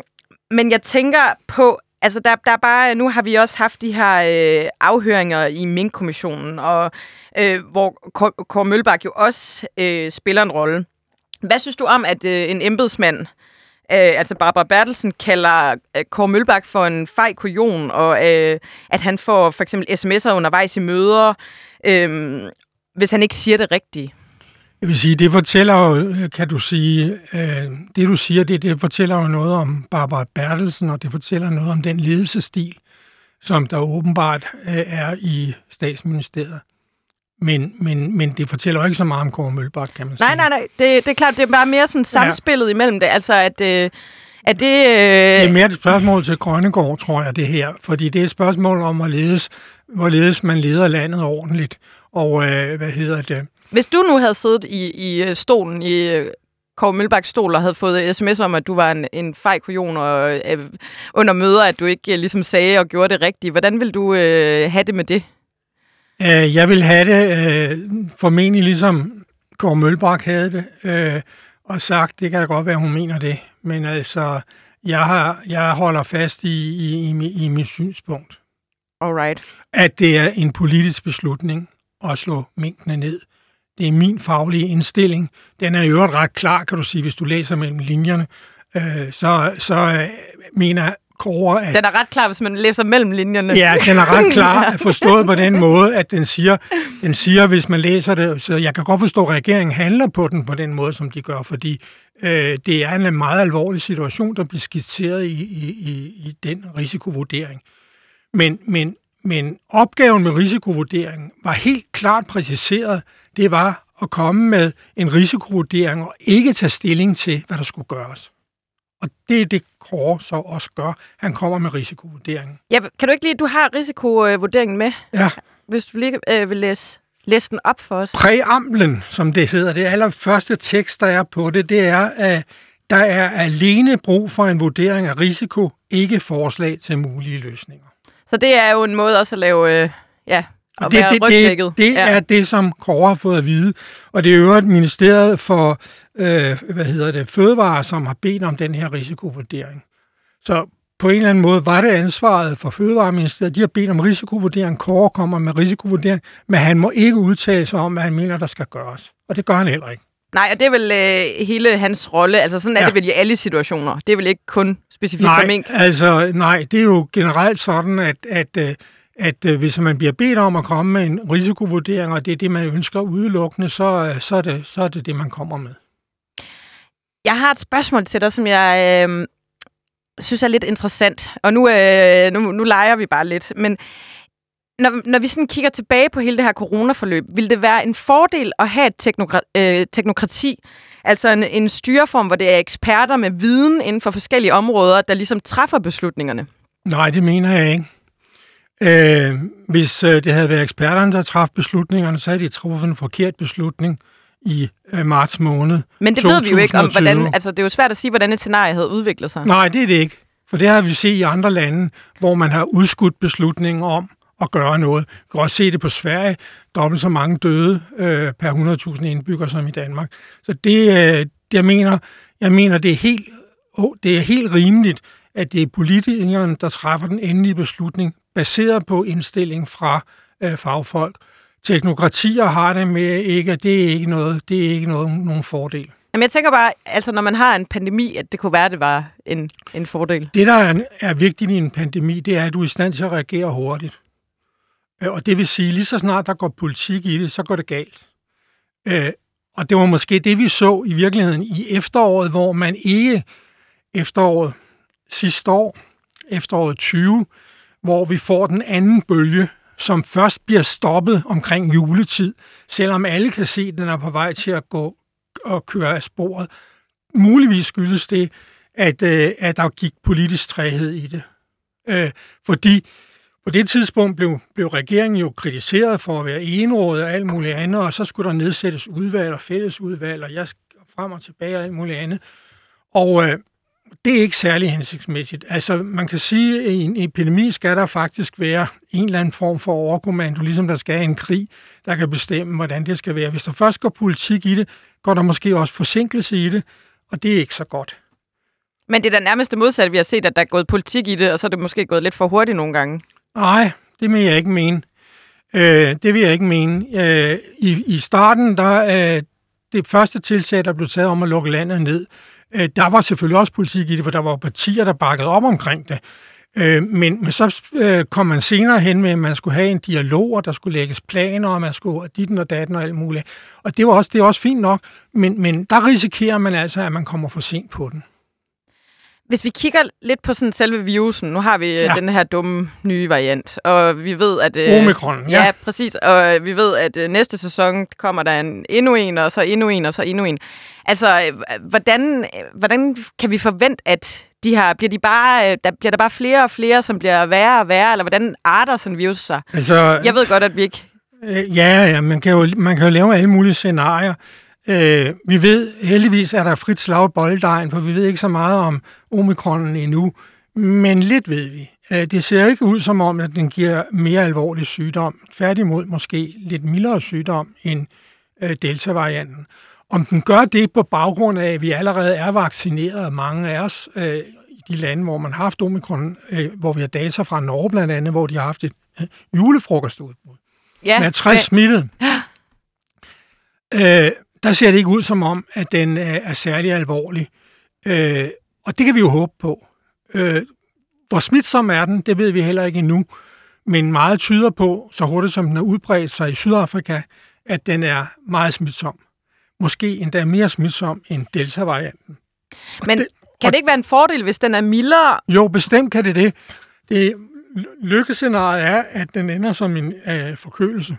men jeg tænker på, altså der, der er bare, nu har vi også haft de her øh, afhøringer i Mink-kommissionen, og øh, hvor Kåre- Mølbak jo også øh, spiller en rolle. Hvad synes du om, at øh, en embedsmand, øh, altså Barbara Bertelsen, kalder øh, Kåre Mølbak for en fej kujon, og øh, at han får for eksempel sms'er undervejs i møder, øh, hvis han ikke siger det rigtige? Jeg vil sige, det fortæller jo, kan du sige, øh, det du siger, det, det fortæller jo noget om Barbara Bertelsen, og det fortæller noget om den ledelsesstil, som der åbenbart øh, er i statsministeriet. Men, men, men det fortæller jo ikke så meget om Kåre Mølbak, kan man sige. Nej, nej, nej. Det, det er klart, det er bare mere sådan samspillet ja. imellem det. Altså, at, øh, at det... Øh, Det er mere et spørgsmål til Grønnegård, tror jeg, det her. Fordi det er et spørgsmål om, hvorledes, hvorledes man leder landet ordentligt. Og øh, hvad hedder det? Hvis du nu havde siddet i, i øh, stolen, i øh, Kåre Mølbaks stol, og havde fået sms om, at du var en, en fej kujon, og øh, under møder, at du ikke øh, ligesom sagde og gjorde det rigtigt, hvordan vil du øh, have det med det? Øh, jeg vil have det øh, formentlig ligesom Kåre Mølbak havde det, øh, og sagt, det kan da godt være, hun mener det. Men altså, jeg, har, jeg holder fast i, i, i, i mit synspunkt, Alright. at det er en politisk beslutning at slå mængdene ned. Det er min faglige indstilling. Den er i øvrigt ret klar, kan du sige, hvis du læser mellem linjerne. Øh, så så øh, mener Kåre, at Den er ret klar, hvis man læser mellem linjerne. Ja, den er ret klar forstået på den måde, at den siger, den siger, hvis man læser det, så jeg kan godt forstå, at regeringen handler på den på den måde, som de gør, fordi øh, det er en meget alvorlig situation, der bliver skitseret i, i, i, i den risikovurdering. Men, men, men opgaven med risikovurderingen var helt klart præciseret. Det var at komme med en risikovurdering og ikke tage stilling til, hvad der skulle gøres. Og det er det, Kåre så også gør. Han kommer med risikovurderingen. Ja, kan du ikke lige, du har risikovurderingen med, Ja. hvis du lige øh, vil læse, læse den op for os? Præamblen, som det hedder, det allerførste tekst, der er på det, det er, at der er alene brug for en vurdering af risiko, ikke forslag til mulige løsninger. Så det er jo en måde også at lave, øh, ja, at det, det, det, det ja. er det, som Kåre har fået at vide. Og det er jo et ministeriet for øh, hvad hedder det, fødevare, som har bedt om den her risikovurdering. Så på en eller anden måde var det ansvaret for Fødevareministeriet. De har bedt om risikovurdering. Kåre kommer med risikovurdering, men han må ikke udtale sig om, hvad han mener, der skal gøres. Og det gør han heller ikke. Nej, og det er vel øh, hele hans rolle. Altså sådan er Ja. det vel i alle situationer. Det er vel ikke kun specifikt for Nej, mink. altså, nej, det er jo generelt sådan, at, at, øh, at øh, hvis man bliver bedt om at komme med en risikovurdering, og det er det, man ønsker udelukkende, så, øh, så, er, det, så er det det, man kommer med. Jeg har et spørgsmål til dig, som jeg øh, synes er lidt interessant. Og nu, øh, nu, nu leger vi bare lidt. Men når, når vi sådan kigger tilbage på hele det her coronaforløb, vil det være en fordel at have et teknokra- øh, teknokrati, altså en, en styreform, hvor det er eksperter med viden inden for forskellige områder, der ligesom træffer beslutningerne? Nej, det mener jeg ikke. Øh, hvis øh, det havde været eksperterne, der træffede beslutningerne, så havde de truffet en forkert beslutning i øh, marts måned. Men det ved vi jo ikke om, 2020. hvordan... Altså, det er jo svært at sige, hvordan et scenarie havde udviklet sig. Nej, det er det ikke. For det har vi set i andre lande, hvor man har udskudt beslutningen om at gøre noget. Vi kan også se det på Sverige. Dobbelt så mange døde øh, per 100.000 indbyggere som i Danmark. Så det, øh, det jeg mener, jeg mener, det er helt, oh, det er helt rimeligt, at det er politikerne, der træffer den endelige beslutning, baseret på indstilling fra øh, fagfolk. Teknokratier har det med ikke, at det er ikke noget, det er ikke noget, nogen fordel. Jamen, jeg tænker bare, altså, når man har en pandemi, at det kunne være, at det var en, en fordel. Det, der er, er vigtigt i en pandemi, det er, at du er i stand til at reagere hurtigt. Øh, og det vil sige, lige så snart der går politik i det, så går det galt. Øh, og det var måske det, vi så i virkeligheden i efteråret, hvor man ikke efteråret sidste år, efteråret 20, hvor vi får den anden bølge, som først bliver stoppet omkring juletid, selvom alle kan se, at den er på vej til at gå og køre af sporet. Muligvis skyldes det, at, øh, at der gik politisk træhed i det. Øh, fordi på det tidspunkt blev, blev regeringen jo kritiseret for at være enrådet og alt muligt andet, og så skulle der nedsættes udvalg og fællesudvalg, og jeg skal frem og tilbage og alt muligt andet. Og øh, det er ikke særlig hensigtsmæssigt. Altså, man kan sige, at i en epidemi skal der faktisk være en eller anden form for overkommando, ligesom der skal en krig, der kan bestemme, hvordan det skal være. Hvis der først går politik i det, går der måske også forsinkelse i det, og det er ikke så godt. Men det er da nærmest det modsatte, vi har set, at der er gået politik i det, og så er det måske gået lidt for hurtigt nogle gange. Nej, det vil jeg ikke mene. Øh, det vil jeg ikke mene. Øh, i, I starten, der øh, det første tiltag, der blev taget om at lukke landet ned, øh, der var selvfølgelig også politik i det, for der var partier, der bakkede op omkring det. Øh, men, men så øh, kom man senere hen med, at man skulle have en dialog, og der skulle lægges planer, og man skulle dit og datten og alt muligt. Og det var også, det er også fint nok, men, men der risikerer man altså, at man kommer for sent på den. Hvis vi kigger lidt på sådan selve virusen, nu har vi ja. Ja. den her dumme nye variant, og vi ved, at... øh, Omikron, ja. ja. præcis, og øh, vi ved, at øh, næste sæson kommer der en, endnu en, og så endnu en, og så endnu en. Altså, øh, hvordan, øh, hvordan kan vi forvente, at de her, bliver, de bare, øh, der, bliver der bare flere og flere, som bliver værre og værre, eller hvordan arter sådan virus sig? Altså, Jeg ved godt, at vi ikke... Øh, Ja, ja man, kan jo, man kan jo lave alle mulige scenarier. Øh, vi ved, heldigvis er der frit slag i bolddejen, for vi ved ikke så meget om omikronen endnu, men lidt ved vi. Øh, det ser ikke ud som om, at den giver mere alvorlig sygdom. Tværtimod måske lidt mildere sygdom end øh, delta-varianten. Om den gør det på baggrund af, at vi allerede er vaccineret, mange af os øh, i de lande, hvor man har haft omikron, øh, hvor vi har data fra Norge blandt andet, hvor de har haft et øh, julefrokostudbrud Ja, med 60 smittet. Øh, der ser det ikke ud som om, at den øh, er særlig alvorlig. Øh, og det kan vi jo håbe på. Øh, hvor smitsom er den, det ved vi heller ikke endnu. Men meget tyder på, så hurtigt som den er udbredt sig i Sydafrika, at den er meget smitsom. Måske endda mere smitsom end Delta-varianten. Men det- kan det ikke være en fordel, hvis den er mildere? Jo, bestemt kan det det. Det lykkescenariet er, at den ender som en øh, forkølelse.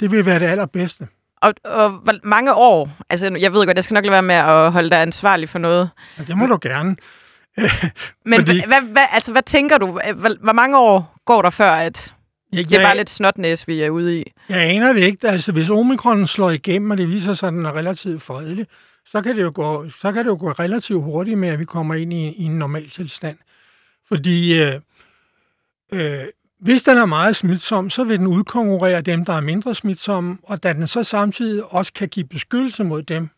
Det vil være det allerbedste. Og, og hvor mange år? Altså, jeg ved godt, jeg skal nok lade være med at holde dig ansvarlig for noget. Ja, det må du gerne. Men Fordi- hvad, hvad, altså, hvad tænker du? Hvor, hvor mange år går der før, at Jeg, det er bare lidt snotnæs, vi er ude i? jeg aner det ikke. Altså, hvis omikron slår igennem, og det viser sig, at den er relativt fredelig, så kan det jo gå, så kan det jo gå relativt hurtigt med, at vi kommer ind i, i en normal tilstand. Fordi øh, øh, hvis den er meget smitsom, så vil den udkonkurrere dem, der er mindre smitsomme, og da den så samtidig også kan give beskyttelse mod dem,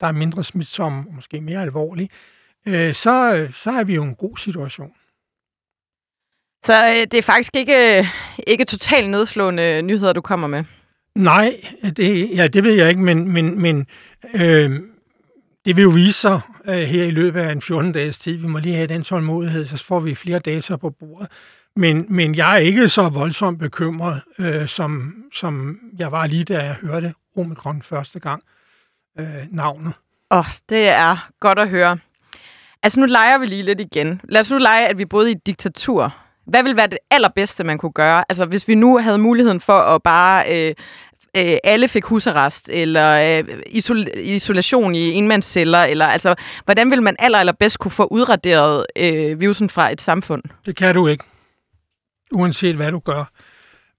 der er mindre smitsomme, og måske mere alvorlige, øh, så, så er vi jo i en god situation. Så øh, det er faktisk ikke, ikke totalt nedslående nyheder, du kommer med. Nej, det, ja, det ved jeg ikke, men, men, men øh, det vil jo vise sig øh, her i løbet af en 14-dages tid. Vi må lige have den tålmodighed, så får vi flere data på bordet. Men, men jeg er ikke så voldsomt bekymret, øh, som, som jeg var lige, da jeg hørte Omikron første gang øh, navnet. Åh, oh, det er godt at høre. Altså, nu leger vi lige lidt igen. Lad os nu lege, at vi boede i et diktatur. Hvad vil være det allerbedste, man kunne gøre? Altså, hvis vi nu havde muligheden for at bare... Øh, øh, alle fik husarrest, eller øh, isol- isolation i enmandsceller, eller altså, hvordan vil man aller, allerbedst kunne få udraderet øh, virusen fra et samfund? Det kan du ikke uanset hvad du gør.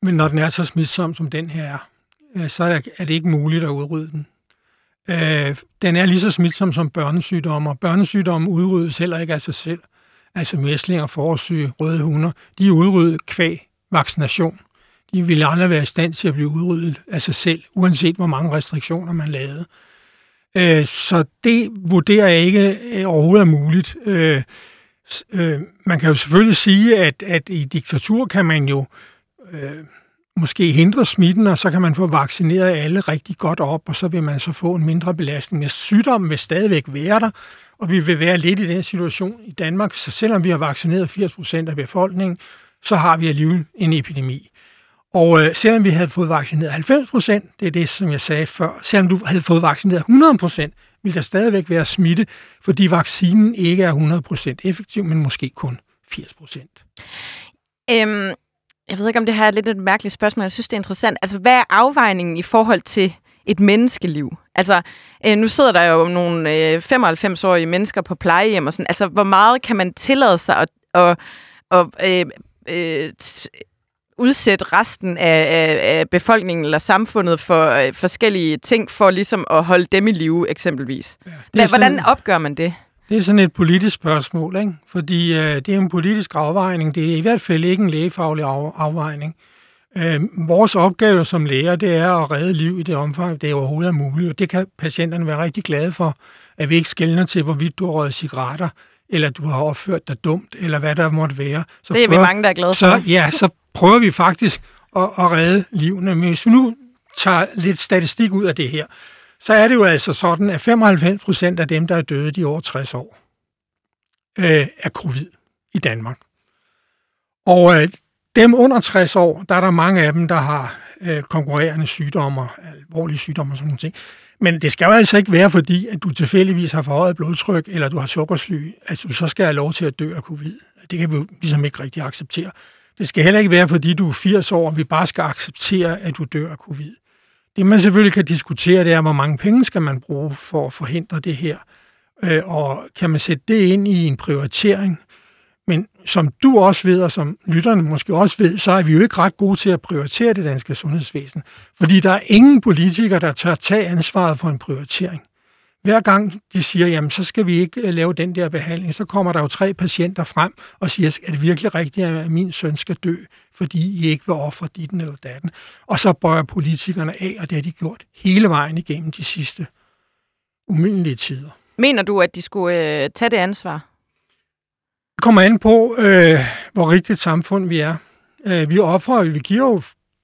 Men når den er så smitsom, som den her er, øh, så er det ikke muligt at udrydde den. Øh, den er lige så smitsom som børnesygdomme, og børnesygdomme udryddes heller ikke af sig selv. Altså mæslinger, forsyge, røde hunder, de er udryddet kvæg vaccination. De ville aldrig være i stand til at blive udryddet af sig selv, uanset hvor mange restriktioner man lavede. Øh, så det vurderer jeg ikke øh, overhovedet er muligt. Øh, Øh, man kan jo selvfølgelig sige, at, at i diktatur kan man jo øh, måske hindre smitten, og så kan man få vaccineret alle rigtig godt op, og så vil man så få en mindre belastning. Men sygdommen vil stadigvæk være der, og vi vil være lidt i den situation i Danmark, så selvom vi har vaccineret 80% af befolkningen, så har vi alligevel en epidemi. Og øh, selvom vi havde fået vaccineret 90%, det er det, som jeg sagde før, selvom du havde fået vaccineret 100%, vil der stadigvæk være smitte, fordi vaccinen ikke er 100% effektiv, men måske kun 80%. Øhm, jeg ved ikke, om det her er lidt et mærkeligt spørgsmål. Jeg synes, det er interessant. Altså, hvad er afvejningen i forhold til et menneskeliv? Altså, øh, nu sidder der jo nogle øh, 95-årige mennesker på plejehjem og sådan. Altså, hvor meget kan man tillade sig at, at, at øh, øh, udsætte resten af, af, af befolkningen eller samfundet for øh, forskellige ting, for ligesom at holde dem i live, eksempelvis. Ja, Hvordan sådan, opgør man det? Det er sådan et politisk spørgsmål, ikke? fordi øh, det er en politisk afvejning. Det er i hvert fald ikke en lægefaglig af, afvejning. Øh, vores opgave som læger, det er at redde liv i det omfang, det overhovedet er muligt, og det kan patienterne være rigtig glade for, at vi ikke skældner til, hvorvidt du har røget cigaretter, eller du har opført dig dumt, eller hvad der måtte være. Så det er prøver, vi mange, der er glade for. Så, ja, så prøver vi faktisk at, at redde livene. Men hvis vi nu tager lidt statistik ud af det her, så er det jo altså sådan, at 95 procent af dem, der er døde, de er over 60 år, øh, er covid i Danmark. Og øh, dem under 60 år, der er der mange af dem, der har øh, konkurrerende sygdomme, alvorlige sygdomme og sådan noget. Men det skal jo altså ikke være, fordi at du tilfældigvis har forhøjet blodtryk, eller du har sukkersyge, at altså, du så skal have lov til at dø af covid. Det kan vi jo ligesom ikke rigtig acceptere. Det skal heller ikke være, fordi du er 80 år, og vi bare skal acceptere, at du dør af covid. Det, man selvfølgelig kan diskutere, det er, hvor mange penge skal man bruge for at forhindre det her. Øh, og kan man sætte det ind i en prioritering? Men som du også ved, og som lytterne måske også ved, så er vi jo ikke ret gode til at prioritere det danske sundhedsvæsen. Fordi der er ingen politikere, der tør tage ansvaret for en prioritering. Hver gang de siger, jamen så skal vi ikke øh, lave den der behandling, så kommer der jo tre patienter frem og siger, er det virkelig rigtigt, at min søn skal dø, fordi I ikke vil ofre ditten eller datten? Og så bøjer politikerne af, og det har de gjort hele vejen igennem de sidste umyndelige tider. Mener du, at de skulle øh, tage det ansvar? Det kommer an på, øh, hvor rigtigt samfund vi er. Øh, vi offrer, vi giver jo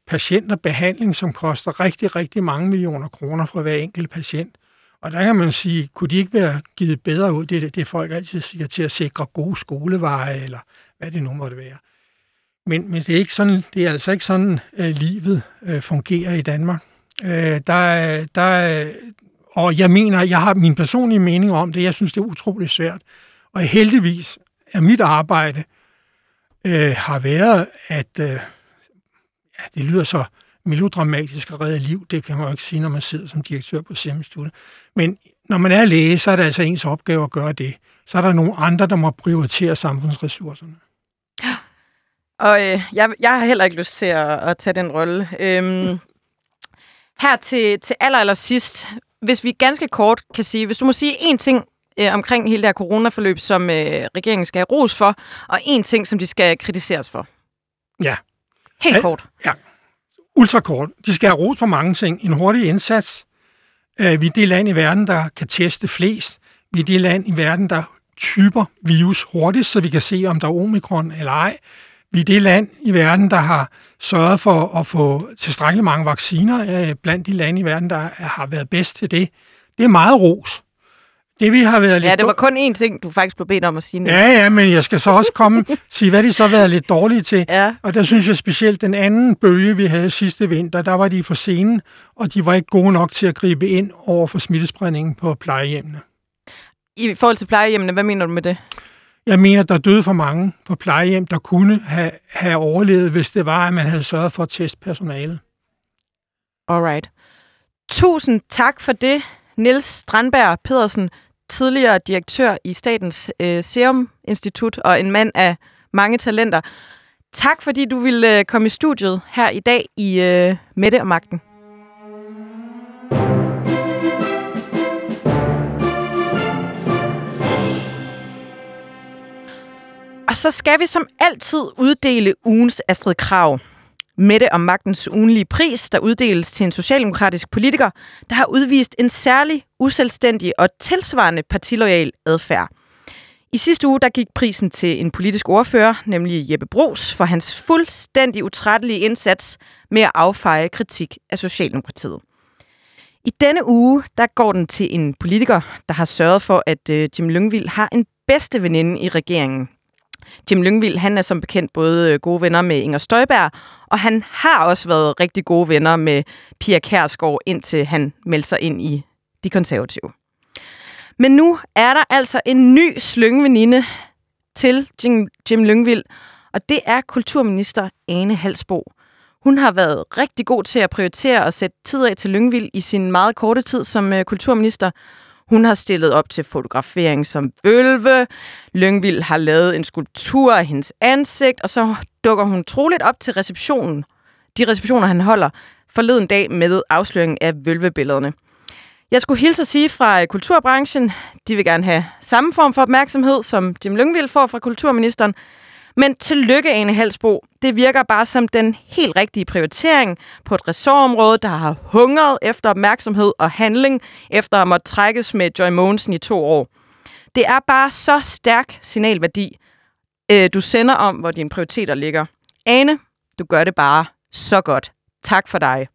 patienter behandling, som koster rigtig, rigtig mange millioner kroner for hver enkelt patient. Og der kan man sige, kunne de ikke være givet bedre ud, det, det folk altid siger, til at sikre gode skoleveje, eller hvad det nu måtte være. Men, men det, er ikke sådan, det er altså ikke sådan, øh, livet øh, fungerer i Danmark. Øh, der, der, og jeg mener, jeg har min personlige mening om det. Jeg synes, det er utroligt svært. Og heldigvis er mit arbejde øh, har været, at øh, ja, det lyder så melodramatisk at redde liv. Det kan man jo ikke sige, når man sidder som direktør på Serum Men når man er læge, så er det altså ens opgave at gøre det. Så er der nogle andre, der må prioritere samfundsressourcerne. Og øh, jeg, jeg har heller ikke lyst til at, at tage den rolle. Øhm, her til, til aller, aller sidst, hvis vi ganske kort kan sige, hvis du må sige én ting øh, omkring hele det her coronaforløb, som øh, regeringen skal have ros for, og én ting, som de skal kritiseres for. Ja. Helt kort. Ja, ultrakort. De skal have ros for mange ting. En hurtig indsats. Øh, vi er det land i verden, der kan teste flest. Vi er det land i verden, der typer virus hurtigt, så vi kan se, om der er omikron eller ej. Vi er det land i verden, der har sørget for at få tilstrækkeligt mange vacciner øh, blandt de lande i verden, der har været bedst til det. Det er meget ros. Det vi har været lidt Ja, det var kun én ting, du faktisk blev bedt om at sige. Ja, ja, men jeg skal så også komme sige, hvad de så har været lidt dårlige til. Ja. Og der synes jeg specielt, den anden bølge, vi havde sidste vinter, der var de for sene, og de var ikke gode nok til at gribe ind over for smittespredningen på plejehjemmene. I forhold til plejehjemmene, hvad mener du med det? Jeg mener, der døde for mange på plejehjem, der kunne have, have overlevet, hvis det var, at man havde sørget for at teste personalet. Alright. Tusind tak for det, Niels Strandberg Pedersen, tidligere direktør i Statens øh, Serum Institut og en mand af mange talenter. tak fordi du ville øh, komme i studiet her i dag i øh, Mette og Magten. Og så skal vi som altid uddele ugens Astrid Krav. Mette om magtens ugenlige pris, der uddeles til en socialdemokratisk politiker, der har udvist en særlig uselvstændig og tilsvarende partiloyal adfærd. I sidste uge der gik prisen til en politisk ordfører, nemlig Jeppe Bros, for hans fuldstændig utrættelige indsats med at affeje kritik af Socialdemokratiet. I denne uge der går den til en politiker, der har sørget for, at øh, Jim Lyngvild har en bedste veninde i regeringen, Jim Lyngvild, han er som bekendt både øh, gode venner med Inger Støjberg, og han har også været rigtig gode venner med Pia Kærsgaard, indtil han meldte sig ind i de konservative. Men nu er der altså en ny slyngveninde til Jim, Jim Lyngvild, og det er kulturminister Ane Halsbo. Hun har været rigtig god til at prioritere og sætte tid af til Lyngvild i sin meget korte tid som øh, kulturminister, hun har stillet op til fotografering som vølve. Lyngvild har lavet en skulptur af hendes ansigt, og så dukker hun troligt op til receptionen. De receptioner, han holder forleden dag med afsløringen af vølvebillederne. Jeg skulle hilse at sige fra øh, kulturbranchen. De vil gerne have samme form for opmærksomhed, som Jim Lyngvild får fra kulturministeren. Men tillykke, Ane Halsbo. Det virker bare som den helt rigtige prioritering på et ressortområde, der har hungret efter opmærksomhed og handling, efter at måtte trækkes med Joy Mogensen i to år. Det er bare så stærk signalværdi, øh, du sender om, hvor dine prioriteter ligger. Ane, du gør det bare så godt. Tak for dig.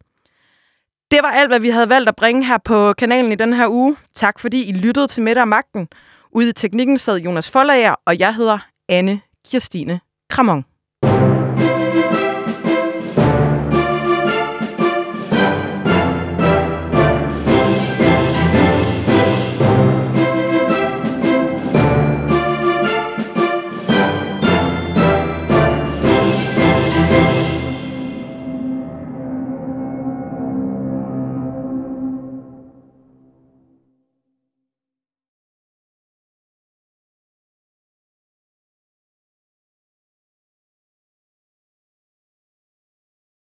Det var alt, hvad vi havde valgt at bringe her på kanalen i den her uge. Tak fordi I lyttede til Mette og Magten. Ude i teknikken sad Jonas Follager, og jeg hedder Anne Kirstine Kramon.